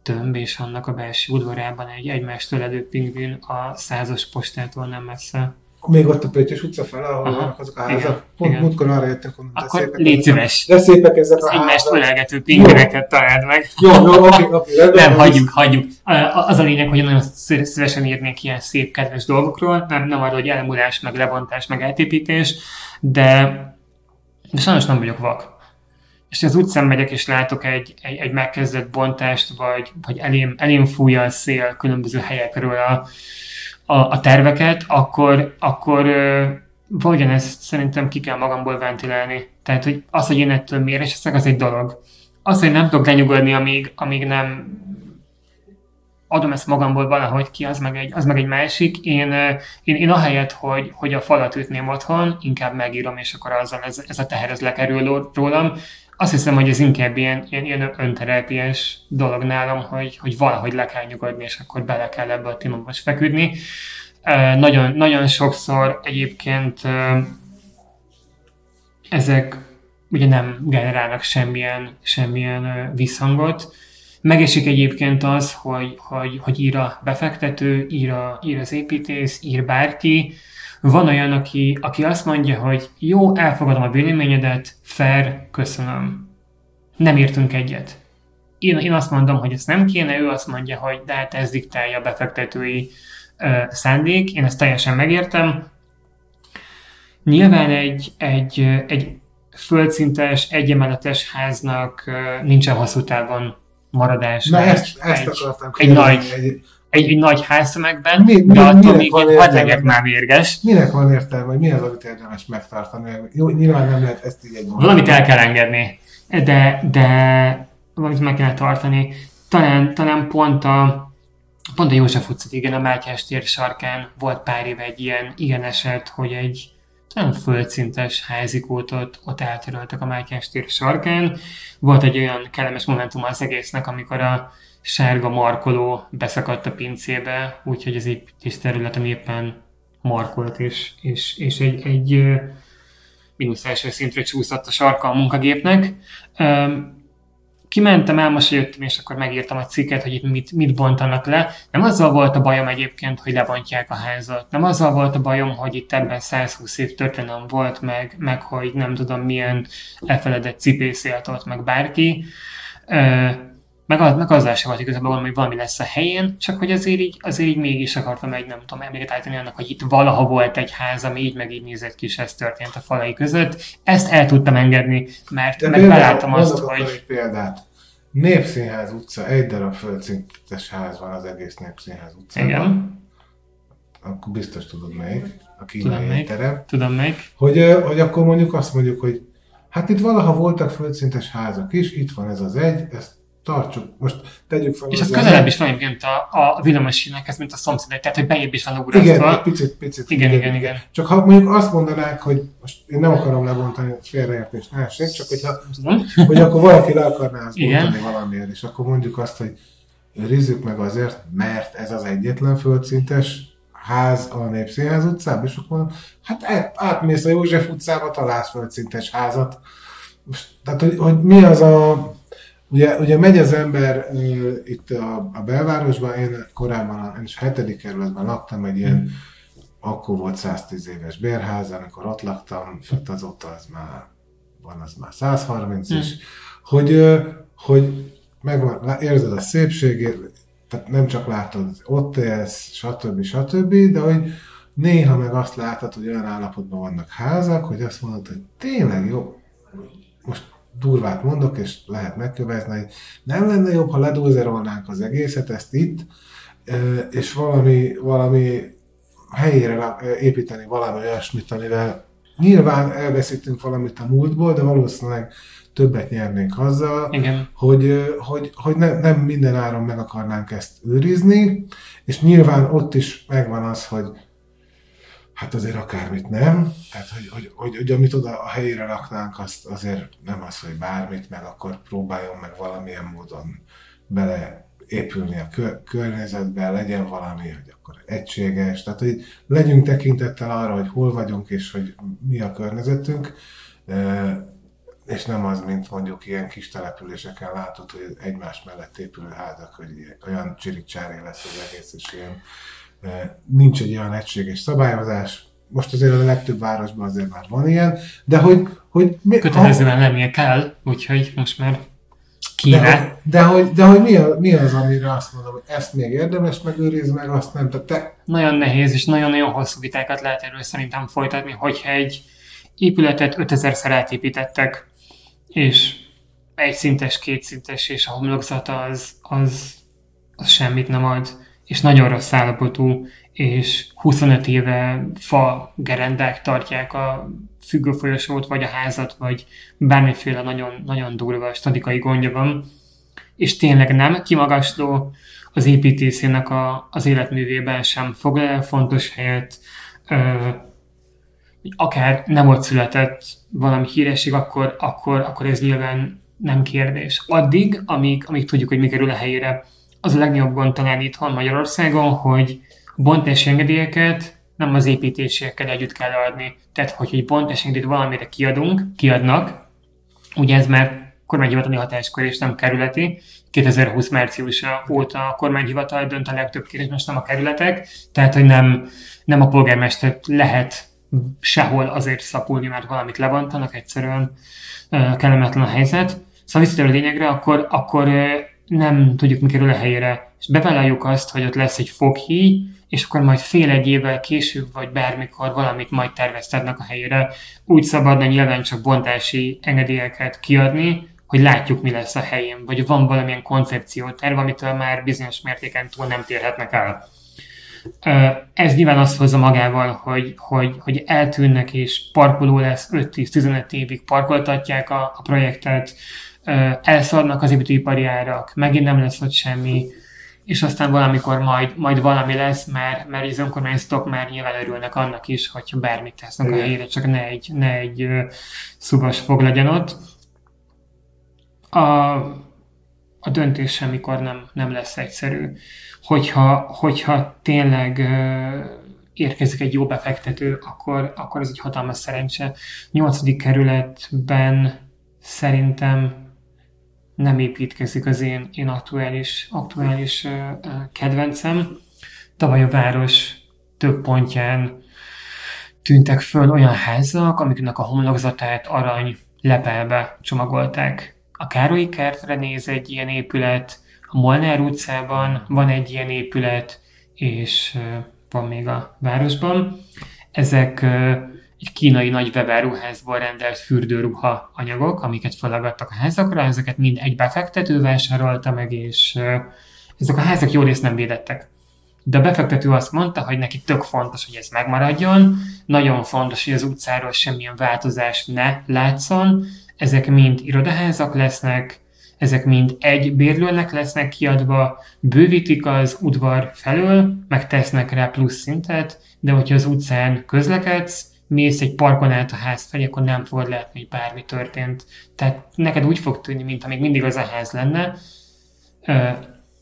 tömb, és annak a belső udvarában egy egymást ölelő pingvin a százas postától nem messze. Még ott a Pöttyös utca fel, ahol Aha. vannak azok a Igen, házak. Pont igen. múltkor arra jöttünk, hogy Akkor szépek légy szíves! De szépek ezek Az a egymást ölelgető pingvineket találd meg. Jó, jó, oké, oké. Nem, hagyjuk, hagyjuk. Az a lényeg, hogy nagyon szí- szívesen írnék ilyen szép, kedves dolgokról, nem, nem arról, hogy elmúlás, meg lebontás, meg eltépítés, de, de sajnos nem vagyok vak. És az utcán megyek, és látok egy, egy, egy megkezdett bontást, vagy, vagy elém, elém fújja a szél különböző helyekről a, a, a terveket, akkor, akkor valahogyan ezt szerintem ki kell magamból ventilálni. Tehát, hogy az, hogy én ettől méres leszek, az egy dolog. Az, hogy nem tudok lenyugodni, amíg, amíg nem adom ezt magamból valahogy ki, az meg egy, az meg egy másik. Én, én, én ahelyett, hogy, hogy a falat ütném otthon, inkább megírom, és akkor azzal ez, ez a teher ez lekerül rólam. Azt hiszem, hogy ez inkább ilyen, ilyen, ilyen önterápiás dolog nálam, hogy, hogy valahogy le kell nyugodni, és akkor bele kell ebbe a témába most feküdni. Nagyon, nagyon sokszor egyébként ö, ezek ugye nem generálnak semmilyen, semmilyen visszhangot. Megesik egyébként az, hogy, hogy, hogy ír a befektető, ír, a, ír az építész, ír bárki. Van olyan, aki, aki azt mondja, hogy jó, elfogadom a véleményedet, fair, köszönöm. Nem értünk egyet. Én, én azt mondom, hogy ezt nem kéne, ő azt mondja, hogy de hát ez diktálja a befektetői ö, szándék, én ezt teljesen megértem. Nyilván egy, egy, egy földszintes, egyemeletes háznak nincsen hosszú távon maradás. Na egy, ezt, ezt egy, akartam egy kérdezni, nagy- Egy, egy, egy nagy háztömegben, Mi- mi- de attól még van hadd legyek már mérges. minek van értelme, hogy mi az, amit érdemes megtartani? Jó, nyilván nem lehet ezt így egy Valamit el kell engedni, de, de valamit meg kell tartani. Talán, talán pont a, pont a József utcát, igen, a Mátyás tér sarkán volt pár éve egy ilyen, ilyen eset, hogy egy talán földszintes házikótot ott eltöröltek a Mátyás tér sarkán. Volt egy olyan kellemes momentum az egésznek, amikor a sárga markoló beszakadt a pincébe, úgyhogy az építés területen éppen markolt, és, és, és egy, egy mínusz első szintre csúszott a sarka a munkagépnek. Kimentem, elmosolyodtam, és akkor megírtam a cikket, hogy itt mit, mit bontanak le. Nem azzal volt a bajom egyébként, hogy lebontják a házat. Nem azzal volt a bajom, hogy itt ebben 120 év történelem volt, meg, meg hogy nem tudom milyen elfeledett cipészélt ott, meg bárki. Meg, az, meg azzal sem volt igazából valami, hogy valami lesz a helyén, csak hogy azért így, azért így mégis akartam egy, nem tudom, emléket állítani annak, hogy itt valaha volt egy ház, ami így meg így nézett ki, és ez történt a falai között. Ezt el tudtam engedni, mert De például beláttam azt, hogy egy példát. Népszínház utca, egy darab földszintes ház van az egész Népszínház utcában. igen, Akkor biztos tudod melyik, a kínai melyik. terem. tudom még. Hogy, hogy akkor mondjuk azt mondjuk, hogy hát itt valaha voltak földszintes házak is, itt van ez az egy, ezt tartsuk, most tegyük fel. És az közelebb is van egyébként a, a villamosínekhez, mint a szomszédek, tehát hogy bejebb is van ugrasztva. Igen, egy picit, picit. igen, igen, igen. Csak ha mondjuk azt mondanák, hogy most én nem akarom lebontani, hogy félreértés ne essék, csak hogyha, hogy akkor valaki le akarná azt Igen. bontani valamiért, és akkor mondjuk azt, hogy őrizzük meg azért, mert ez az egyetlen földszintes ház a Népszínház utcában, és akkor mondom, hát át- átmész a József utcába, találsz földszintes házat. Most, tehát, hogy, hogy mi az a... Ugye, ugye megy az ember uh, itt a, a belvárosban, én korábban én is a hetedik kerületben laktam, egy ilyen, akkor volt 110 éves bérház, amikor ott laktam, hát azóta az már van az már 130 is, hogy, ö, hogy megvan, érzed a szépségét, tehát nem csak látod, ott élsz, stb. stb., de hogy néha meg azt látod, hogy olyan állapotban vannak házak, hogy azt mondod, hogy tényleg jó, most durvát mondok, és lehet megkövezni, hogy nem lenne jobb, ha ledózerolnánk az egészet, ezt itt, és valami, valami helyére építeni valami olyasmit, amivel nyilván elveszítünk valamit a múltból, de valószínűleg többet nyernénk azzal, Igen. hogy, hogy, hogy ne, nem minden áron meg akarnánk ezt őrizni, és nyilván ott is megvan az, hogy hát azért akármit nem, tehát hogy, hogy, hogy, hogy amit oda a helyére raknánk, azt azért nem az, hogy bármit, meg akkor próbáljon meg valamilyen módon bele épülni a kö- környezetbe, legyen valami, hogy akkor egységes, tehát hogy legyünk tekintettel arra, hogy hol vagyunk, és hogy mi a környezetünk, és nem az, mint mondjuk ilyen kis településeken látod, hogy egymás mellett épülő házak, hogy olyan csirikcsáré lesz az egész, és ilyen nincs egy olyan egységes szabályozás. Most azért a legtöbb városban azért már van ilyen, de hogy, hogy mi, Kötelezően lennie kell, úgyhogy most már de, kéne. hogy- de, hogy, de hogy mi, a, mi az, amire azt mondom, hogy ezt még érdemes megőrizni, meg azt nem. Tehát te, Nagyon nehéz és nagyon-nagyon hosszú vitákat lehet erről szerintem folytatni, hogyha egy épületet 5000-szer átépítettek, és egy szintes, kétszintes, és a homlokzata az, az, az semmit nem ad, és nagyon rossz állapotú, és 25 éve fa gerendák tartják a függőfolyosót, vagy a házat, vagy bármiféle nagyon, nagyon durva statikai gondja van, és tényleg nem kimagasló, az építészének a, az életművében sem foglal el fontos helyet, ö, akár nem ott született valami híresség, akkor, akkor, akkor ez nyilván nem kérdés. Addig, amíg, amíg tudjuk, hogy mi kerül a helyére, az a legnagyobb gond talán itthon Magyarországon, hogy a bontási engedélyeket nem az építésiekkel együtt kell adni. Tehát, hogy egy bontási engedélyt valamire kiadunk, kiadnak, ugye ez már kormányhivatali hatáskör és nem kerületi. 2020 márciusa óta a kormányhivatal dönt a legtöbb kérdésben, és nem a kerületek, tehát hogy nem, nem a polgármester lehet sehol azért szapulni, mert valamit lebontanak, egyszerűen kellemetlen a helyzet. Szóval visszatérő lényegre, akkor, akkor nem tudjuk, mi kerül a helyére. És bevállaljuk azt, hogy ott lesz egy foghíj, és akkor majd fél egy évvel később, vagy bármikor valamit majd terveztetnek a helyére. Úgy szabadna nyilván csak bontási engedélyeket kiadni, hogy látjuk, mi lesz a helyén, vagy van valamilyen koncepcióterv, amitől már bizonyos mértéken túl nem térhetnek el. Ez nyilván azt hozza magával, hogy, hogy, hogy eltűnnek és parkoló lesz 5-10-15 évig parkoltatják a, a projektet, ö, elszaladnak az építőipari árak, megint nem lesz ott semmi, és aztán valamikor majd, majd valami lesz, mert, mert az önkormányzatok már nyilván örülnek annak is, hogyha bármit tesznek a Igen. helyére, csak ne egy, ne egy szubas fog legyen ott. A, a döntés semmikor nem, nem lesz egyszerű. Hogyha, hogyha tényleg ö, érkezik egy jó befektető, akkor, akkor ez egy hatalmas szerencse. Nyolcadik kerületben szerintem nem építkezik az én, én aktuális, aktuális kedvencem. Tavaly a város több pontján tűntek föl olyan házak, amiknek a homlokzatát arany lepelbe csomagolták. A Károlyi kertre néz egy ilyen épület, a Molnár utcában van egy ilyen épület, és van még a városban. Ezek egy kínai nagy webáruházból rendelt fürdőruha anyagok, amiket felagadtak a házakra, ezeket mind egy befektető vásárolta meg, és ezek a házak jó részt nem védettek. De a befektető azt mondta, hogy neki tök fontos, hogy ez megmaradjon, nagyon fontos, hogy az utcáról semmilyen változás ne látszon, ezek mind irodaházak lesznek, ezek mind egy bérlőnek lesznek kiadva, bővítik az udvar felől, meg tesznek rá plusz szintet, de hogyha az utcán közlekedsz, mész egy parkon át a ház felé, akkor nem fogod látni, hogy bármi történt. Tehát neked úgy fog tűnni, mintha még mindig az a ház lenne,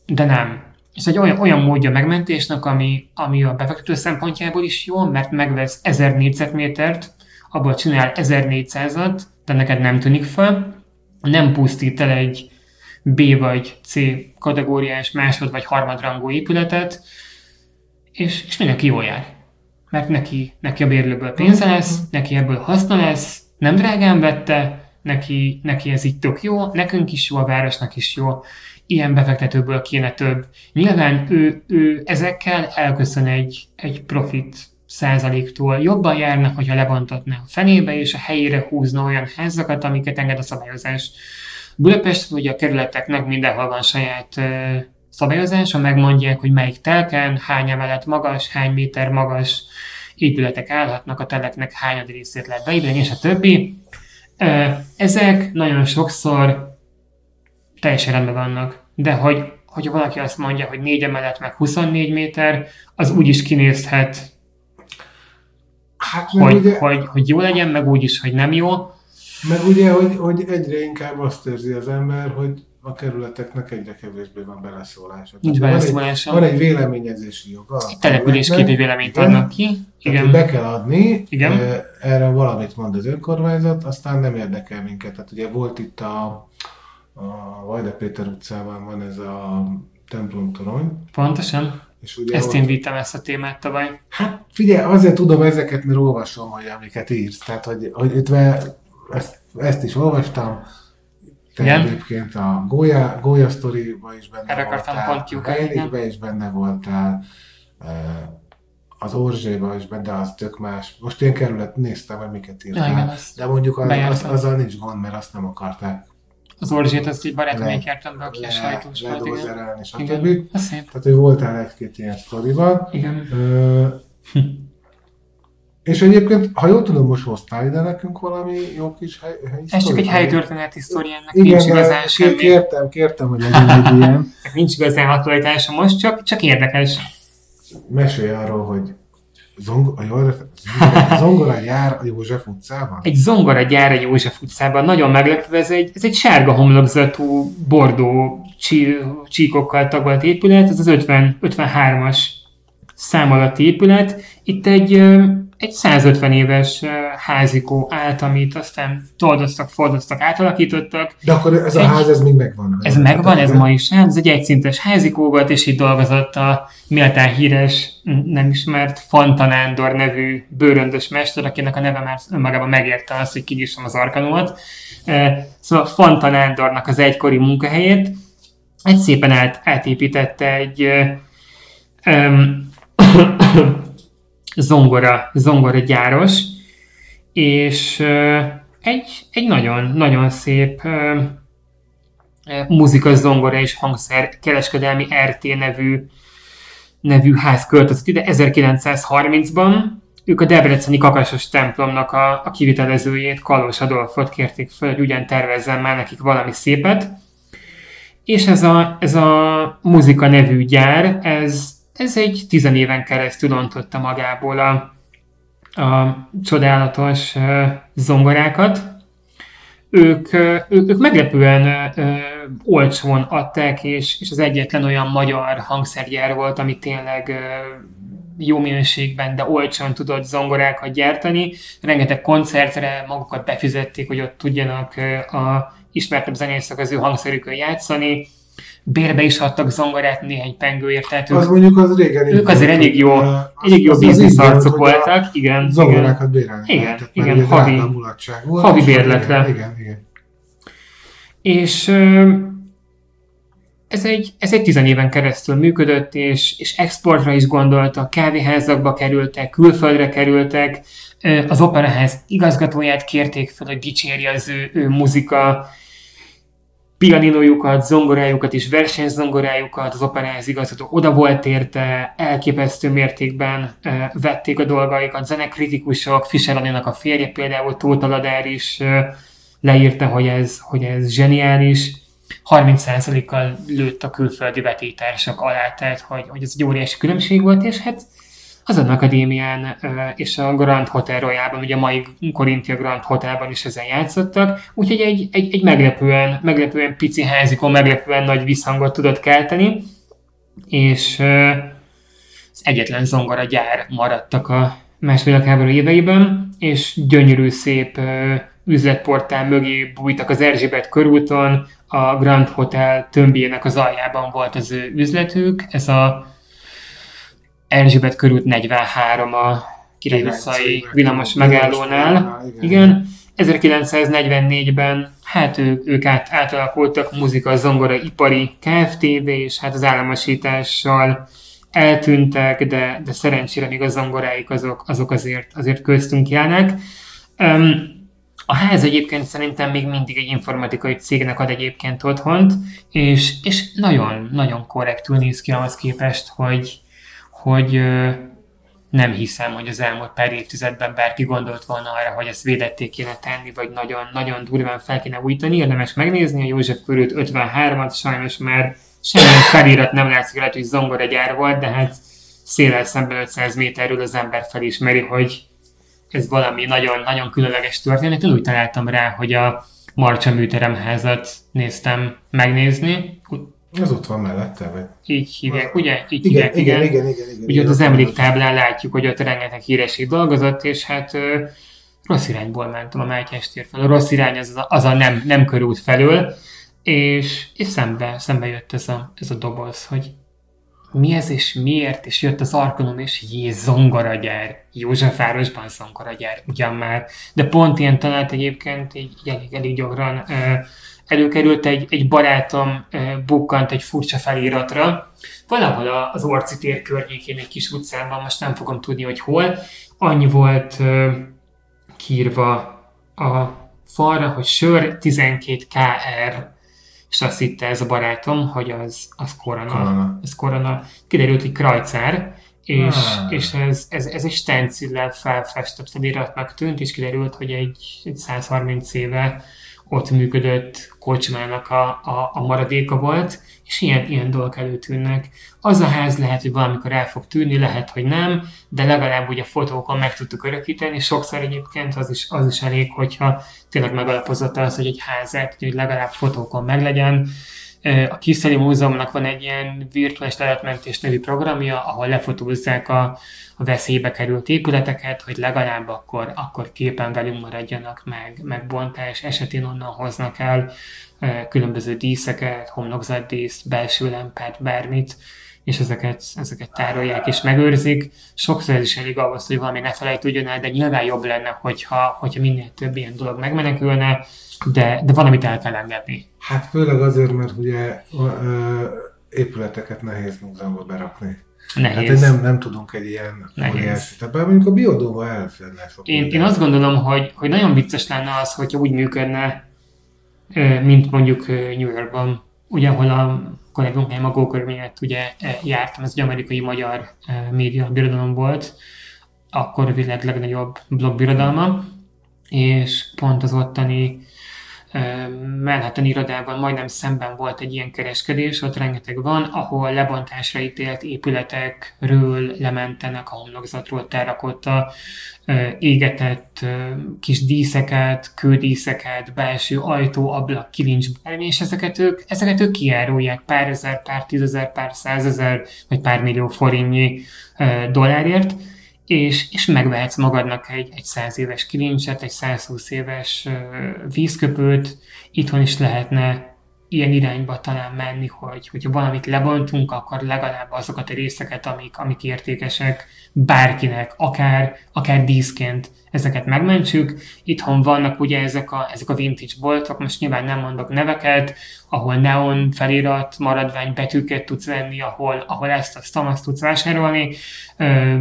de nem. Ez egy olyan, olyan módja megmentésnek, ami, ami a befektető szempontjából is jó, mert megvesz 1000 négyzetmétert, abból csinál 1400-at, de neked nem tűnik fel, nem pusztít el egy B vagy C kategóriás másod vagy harmadrangú épületet, és, és mindenki jól jár. Mert neki, neki a bérlőből pénze lesz, neki ebből haszna lesz, nem drágán vette, neki, neki ez így tök jó, nekünk is jó, a városnak is jó, ilyen befektetőből kéne több. Nyilván ő, ő ezekkel elköszön egy, egy profit százaléktól. Jobban járnak, hogyha lebontatná a fenébe, és a helyére húzna olyan házakat, amiket enged a szabályozás. Budapest ugye a kerületeknek mindenhol van saját szabályozása, megmondják, hogy melyik telken, hány emelet magas, hány méter magas épületek állhatnak, a teleknek hányad részét lehet beépíteni, és a többi. Ezek nagyon sokszor teljesen rendben vannak. De hogy, hogyha valaki azt mondja, hogy 4 emelet meg 24 méter, az úgy is kinézhet, hát, hogy, ugye, hogy, hogy jó legyen, meg úgy is, hogy nem jó. Meg ugye, hogy, hogy egyre inkább azt érzi az ember, hogy a kerületeknek egyre kevésbé van beleszólása. Nincs beleszólása. Van egy, van egy véleményezési joga. Egy településképi véleményt adnak ki. Igen. be kell adni, Igen. erre valamit mond az önkormányzat, aztán nem érdekel minket. Tehát ugye volt itt a a Vajda Péter utcában van ez a templom torony. Pontosan. És ugye ezt ott... én vittem ezt a témát tavaly. Hát figyelj, azért tudom ezeket, mert olvasom, hogy amiket írsz. Tehát, hogy, hogy itt ezt, ezt is olvastam, te igen? egyébként a Goya, Goya Story-ba is benne Erre voltál, a Heiligbe is benne voltál, az Orzséba is benne, de az tök más. Most én kerület néztem, hogy miket írtál, ja, igen, de mondjuk az, az, azzal nincs gond, mert azt nem akarták az Orzsét, azt egy barátom még jártam be, aki a sajtós volt, igen. és a többi. Tehát, hogy voltál egy-két ilyen sztoriban. Igen. Ö, és egyébként, ha jól tudom, most hoztál ide nekünk valami jó kis hely, hely Ez csak egy helytörténeti sztoriának nincs igazán semmi. Kértem, kértem, hogy legyen egy ilyen. nincs igazán aktualitása most, csak, csak érdekes. Mesélj arról, hogy Zong, a zongora gyár a József utcában? Egy zongora gyár a József utcában. Nagyon meglepő, ez egy, ez egy sárga homlokzatú, bordó csí, csíkokkal tagolt épület, ez az 50, 53-as szám alatti épület. Itt egy egy 150 éves házikó állt, amit aztán toldoztak, fordoztak, átalakítottak. De akkor ez egy, a ház, ez még megvan? Ez megvan, ez ma is ez egy egyszintes házikó volt, és itt dolgozott a méltán híres, nem ismert Fanta Nándor nevű bőröndös mester, akinek a neve már önmagában megérte azt, hogy kinyissam az arkanót. Szóval Fanta Nándornak az egykori munkahelyét egy szépen át, átépítette egy um, zongora, zongora gyáros, és egy, egy nagyon, nagyon szép muzika, zongora és hangszer kereskedelmi RT nevű, nevű ház költözött ide 1930-ban. Ők a Debreceni Kakasos templomnak a, a kivitelezőjét, Kalos Adolfot kérték fel, hogy ugyan tervezzen már nekik valami szépet. És ez a, ez a muzika nevű gyár, ez ez egy tizenéven keresztül ontotta magából a, a csodálatos zongorákat. Ők, ők meglepően olcsón adták, és, és az egyetlen olyan magyar hangszergyár volt, ami tényleg jó minőségben, de olcsón tudott zongorákat gyártani. Rengeteg koncertre magukat befizették, hogy ott tudjanak a ismertebb zenészek az ő hangszerükön játszani bérbe is adtak zongorát néhány pengőért. Tehát az ők, mondjuk az régen Ők azért elég jó, elég jó bizniszarcok voltak. Igen, zongorákat bérelni. Igen, igen, havi, volt, havi bérletre. Igen, igen, igen. És ez egy, ez egy tizen éven keresztül működött, és, és exportra is gondoltak, kávéházakba kerültek, külföldre kerültek, az operaház igazgatóját kérték fel, hogy dicsérje az ő, ő muzika pianinójukat, zongorájukat és versenyzongorájukat, az operáz igazgató oda volt érte, elképesztő mértékben e, vették a dolgaikat, zenekritikusok, Fischer Aninak a férje például Tóth Aladár is e, leírta, hogy ez, hogy ez zseniális. 30%-kal lőtt a külföldi vetítások alá, tehát hogy, hogy ez egy óriási különbség volt, és hát az akadémián és a Grand Hotel Royalban, ugye a mai Korintia Grand Hotelban is ezen játszottak, úgyhogy egy, egy, egy meglepően, meglepően pici házikon, meglepően nagy visszhangot tudott kelteni, és az egyetlen zongora gyár maradtak a második világháború éveiben, és gyönyörű szép üzletportál mögé bújtak az Erzsébet körúton, a Grand Hotel tömbjének az aljában volt az ő üzletük, ez a Erzsébet körút 43 a Király utcai villamos megállónál. Igen. 1944-ben hát ők, ők át, átalakultak muzika, zongora, ipari kft és hát az államosítással eltűntek, de, de szerencsére még a zongoráik azok, azok azért, azért köztünk járnak. Um, a ház egyébként szerintem még mindig egy informatikai cégnek ad egyébként otthont, és, és nagyon, nagyon korrektül néz ki ahhoz képest, hogy, hogy nem hiszem, hogy az elmúlt pár évtizedben bárki gondolt volna arra, hogy ezt védették kéne tenni, vagy nagyon, nagyon durván fel kéne újítani. Érdemes megnézni a József körült 53-at, sajnos már semmilyen felirat nem látszik, lehet, hogy zongoragyár volt, de hát széles szemben 500 méterről az ember felismeri, hogy ez valami nagyon, nagyon különleges történet. Én úgy találtam rá, hogy a Marcsa műteremházat néztem megnézni, az ott van mellette, vagy? Így hívják, ugye? Így igen, hívják, igen. Igen, igen, igen, igen, Ugye ott az emléktáblán látjuk, hogy ott rengeteg híresség dolgozott, és hát ö, rossz irányból mentem a Mátyás tér fel. A rossz irány az a, az a nem, nem körút felől, és, és szembe, szembe jött ez a, ez a doboz, hogy mi ez és miért, és jött az Arkonom, és jé, zongoragyár, Józsefvárosban zongoragyár, ugyan már, de pont ilyen talált egyébként így, így elég, elég gyakran előkerült egy, egy barátom, bukkant egy furcsa feliratra, valahol az Orci tér környékén egy kis utcában, most nem fogom tudni, hogy hol, annyi volt kírva a falra, hogy sör 12 KR, és azt hitte ez a barátom, hogy az, az korona. korona. Ez korona. Kiderült, hogy krajcár, és, ah. és ez, ez, ez egy stencillel felfestett feliratnak tűnt, és kiderült, hogy egy, egy 130 éve ott működött kocsmának a, a, a maradéka volt, és ilyen, ilyen dolgok előtűnnek. Az a ház lehet, hogy valamikor el fog tűnni, lehet, hogy nem, de legalább ugye fotókon meg tudtuk örökíteni, sokszor egyébként az is, az is elég, hogyha tényleg megalapozott az, hogy egy házat, hogy legalább fotókon meglegyen, a Kiszeli Múzeumnak van egy ilyen virtuális leletmentés nevű programja, ahol lefotózzák a, a veszélybe került épületeket, hogy legalább akkor, akkor képen velünk maradjanak meg, meg bontás esetén onnan hoznak el különböző díszeket, homlokzatdíszt, belső lámpát, bármit, és ezeket, ezeket tárolják és megőrzik. Sokszor ez is elég ahhoz, hogy valami ne felejtődjön el, de nyilván jobb lenne, hogyha, hogyha minél több ilyen dolog megmenekülne, de, de valamit el kell engedni. Hát főleg azért, mert ugye ö, épületeket nehéz múzeumba berakni. Nehéz. Hát nem, nem tudunk egy ilyen óriási. Tehát mondjuk a biodóba elférne sok. Én, én azt gondolom, hogy, hogy nagyon vicces lenne az, hogyha úgy működne, mint mondjuk New Yorkban, ugye, ahol a kollégunk a Gókör miatt ugye jártam, ez egy amerikai-magyar média birodalom volt, akkor a világ legnagyobb blog birodalma, és pont az ottani Manhattan irodában majdnem szemben volt egy ilyen kereskedés, ott rengeteg van, ahol lebontásra ítélt épületekről lementenek a homlokzatról terrakotta, égetett kis díszeket, kődíszeket, belső ajtó, ablak, kilincs, és ezeket ők, ezeket ők kiárulják pár ezer, pár tízezer, pár százezer, vagy pár millió forintnyi dollárért, és, és megvehetsz magadnak egy, egy 100 éves kilincset, egy 120 éves vízköpőt, itthon is lehetne ilyen irányba talán menni, hogy hogyha valamit lebontunk, akkor legalább azokat a részeket, amik, amik értékesek bárkinek, akár, akár díszként ezeket megmentsük. Itthon vannak ugye ezek a, ezek a vintage boltok, most nyilván nem mondok neveket, ahol neon felirat, maradvány betűket tudsz venni, ahol, ahol ezt, azt, azt tudsz vásárolni, ö,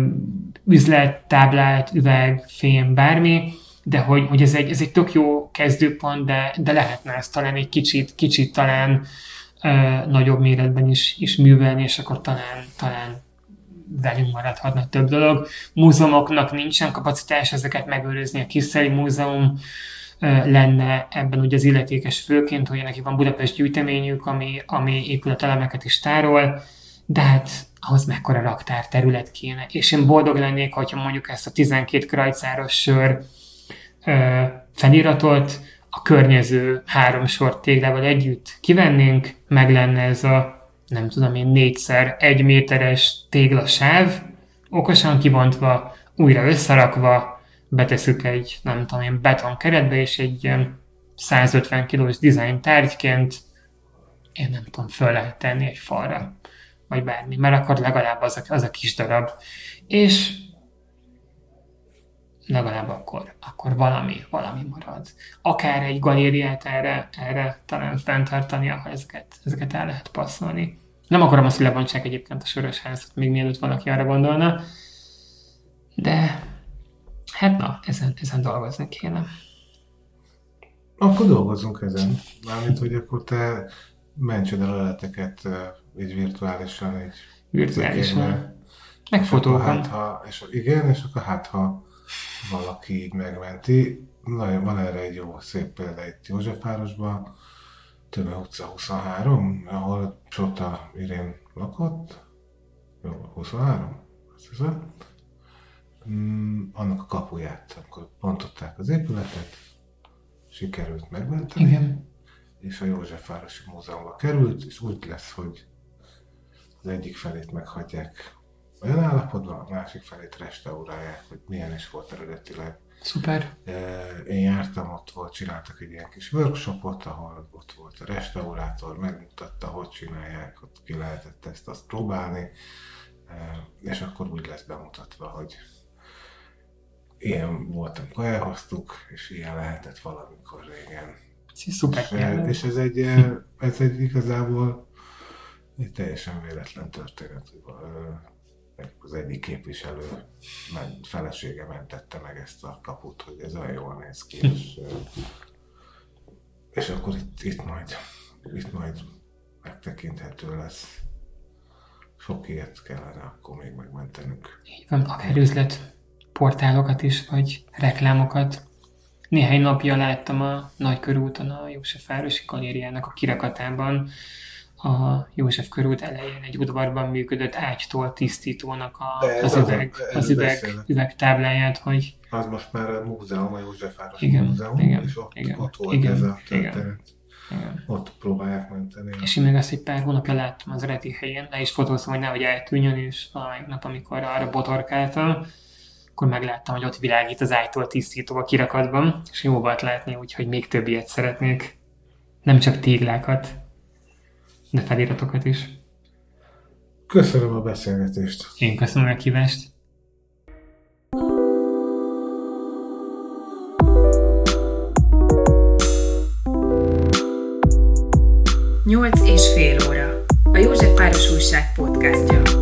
üzlet, táblát, üveg, fém, bármi, de hogy, hogy ez, egy, ez egy tök jó kezdőpont, de, de lehetne ezt talán egy kicsit, kicsit talán ö, nagyobb méretben is, is művelni, és akkor talán, talán velünk maradhatna több dolog. Múzeumoknak nincsen kapacitás ezeket megőrizni. A Kiszeli Múzeum lenne ebben ugye az illetékes főként, hogy neki van Budapest gyűjteményük, ami, ami épületelemeket is tárol, de hát ahhoz mekkora raktár terület kéne. És én boldog lennék, hogyha mondjuk ezt a 12 krajcáros sör ö, feliratot a környező három sor téglával együtt kivennénk, meg lenne ez a nem tudom én, négyszer egy méteres téglasáv, okosan kibontva, újra összerakva, beteszük egy, nem tudom én, beton keretbe, és egy ilyen 150 kilós design tárgyként én nem tudom, föl lehet tenni egy falra, vagy bármi, mert akkor legalább az a, az a kis darab. És legalább akkor, akkor valami, valami marad. Akár egy galériát erre, erre talán fenntartani, ha ezeket, ezeket el lehet passzolni. Nem akarom azt, hogy lebontsák egyébként a sörös házat, még mielőtt valaki arra gondolna, de hát na, ezen, ezen dolgozni kéne. Akkor dolgozunk ezen. Mármint, hogy akkor te mentsed el a leleteket így virtuálisan, így virtuálisan. Fotókon. Hát, ha, és, igen, és akkor hát, ha valaki így megmenti, nagyon van erre egy jó, szép példa itt Józsefvárosban, Töme utca 23, ahol Csota Irén lakott. Jó, 23? Azt hiszem. Mm, annak a kapuját, akkor pontották az épületet, sikerült megmenteni. Igen. És a Józsefvárosi Múzeumba került, és úgy lesz, hogy az egyik felét meghagyják olyan állapotban, a másik felét restaurálják, hogy milyen is volt eredetileg. Szuper. Én jártam, ott volt, csináltak egy ilyen kis workshopot, ahol ott volt a restaurátor, megmutatta, hogy csinálják, ott ki lehetett ezt azt próbálni, és akkor úgy lesz bemutatva, hogy ilyen volt, amikor elhoztuk, és ilyen lehetett valamikor régen. Szuper. És, és ez egy, ez egy igazából egy teljesen véletlen történet, az egyik képviselő felesége mentette meg ezt a kaput, hogy ez olyan jól néz ki, és, és akkor itt, itt, majd, itt majd megtekinthető lesz. Sok ilyet kellene akkor még megmentenünk. Így van, akár üzlet portálokat is, vagy reklámokat. Néhány napja láttam a Nagykörúton a József Városi Galériának a kirakatában a József körút elején egy udvarban működött ágytól tisztítónak a, az, üveg, az üveg, üvegtábláját, hogy... Az most már a múzeum, a Józsefvárosi igen, Múzeum, igen, és ott, igen, ott volt igen, ez a történet. Igen. Igen. Ott próbálják menteni. És én még azt egy pár hónapja láttam az eredeti helyén, le is fotóztam, hogy nehogy eltűnjön, és valamelyik nap, amikor arra botorkáltam, akkor megláttam, hogy ott világít az ágytól tisztító a kirakatban, és jó volt látni, úgyhogy még több ilyet szeretnék. Nem csak téglákat de feliratokat is. Köszönöm a beszélgetést. Én köszönöm a kívást. Nyolc és fél óra. A József Páros Újság podcastja.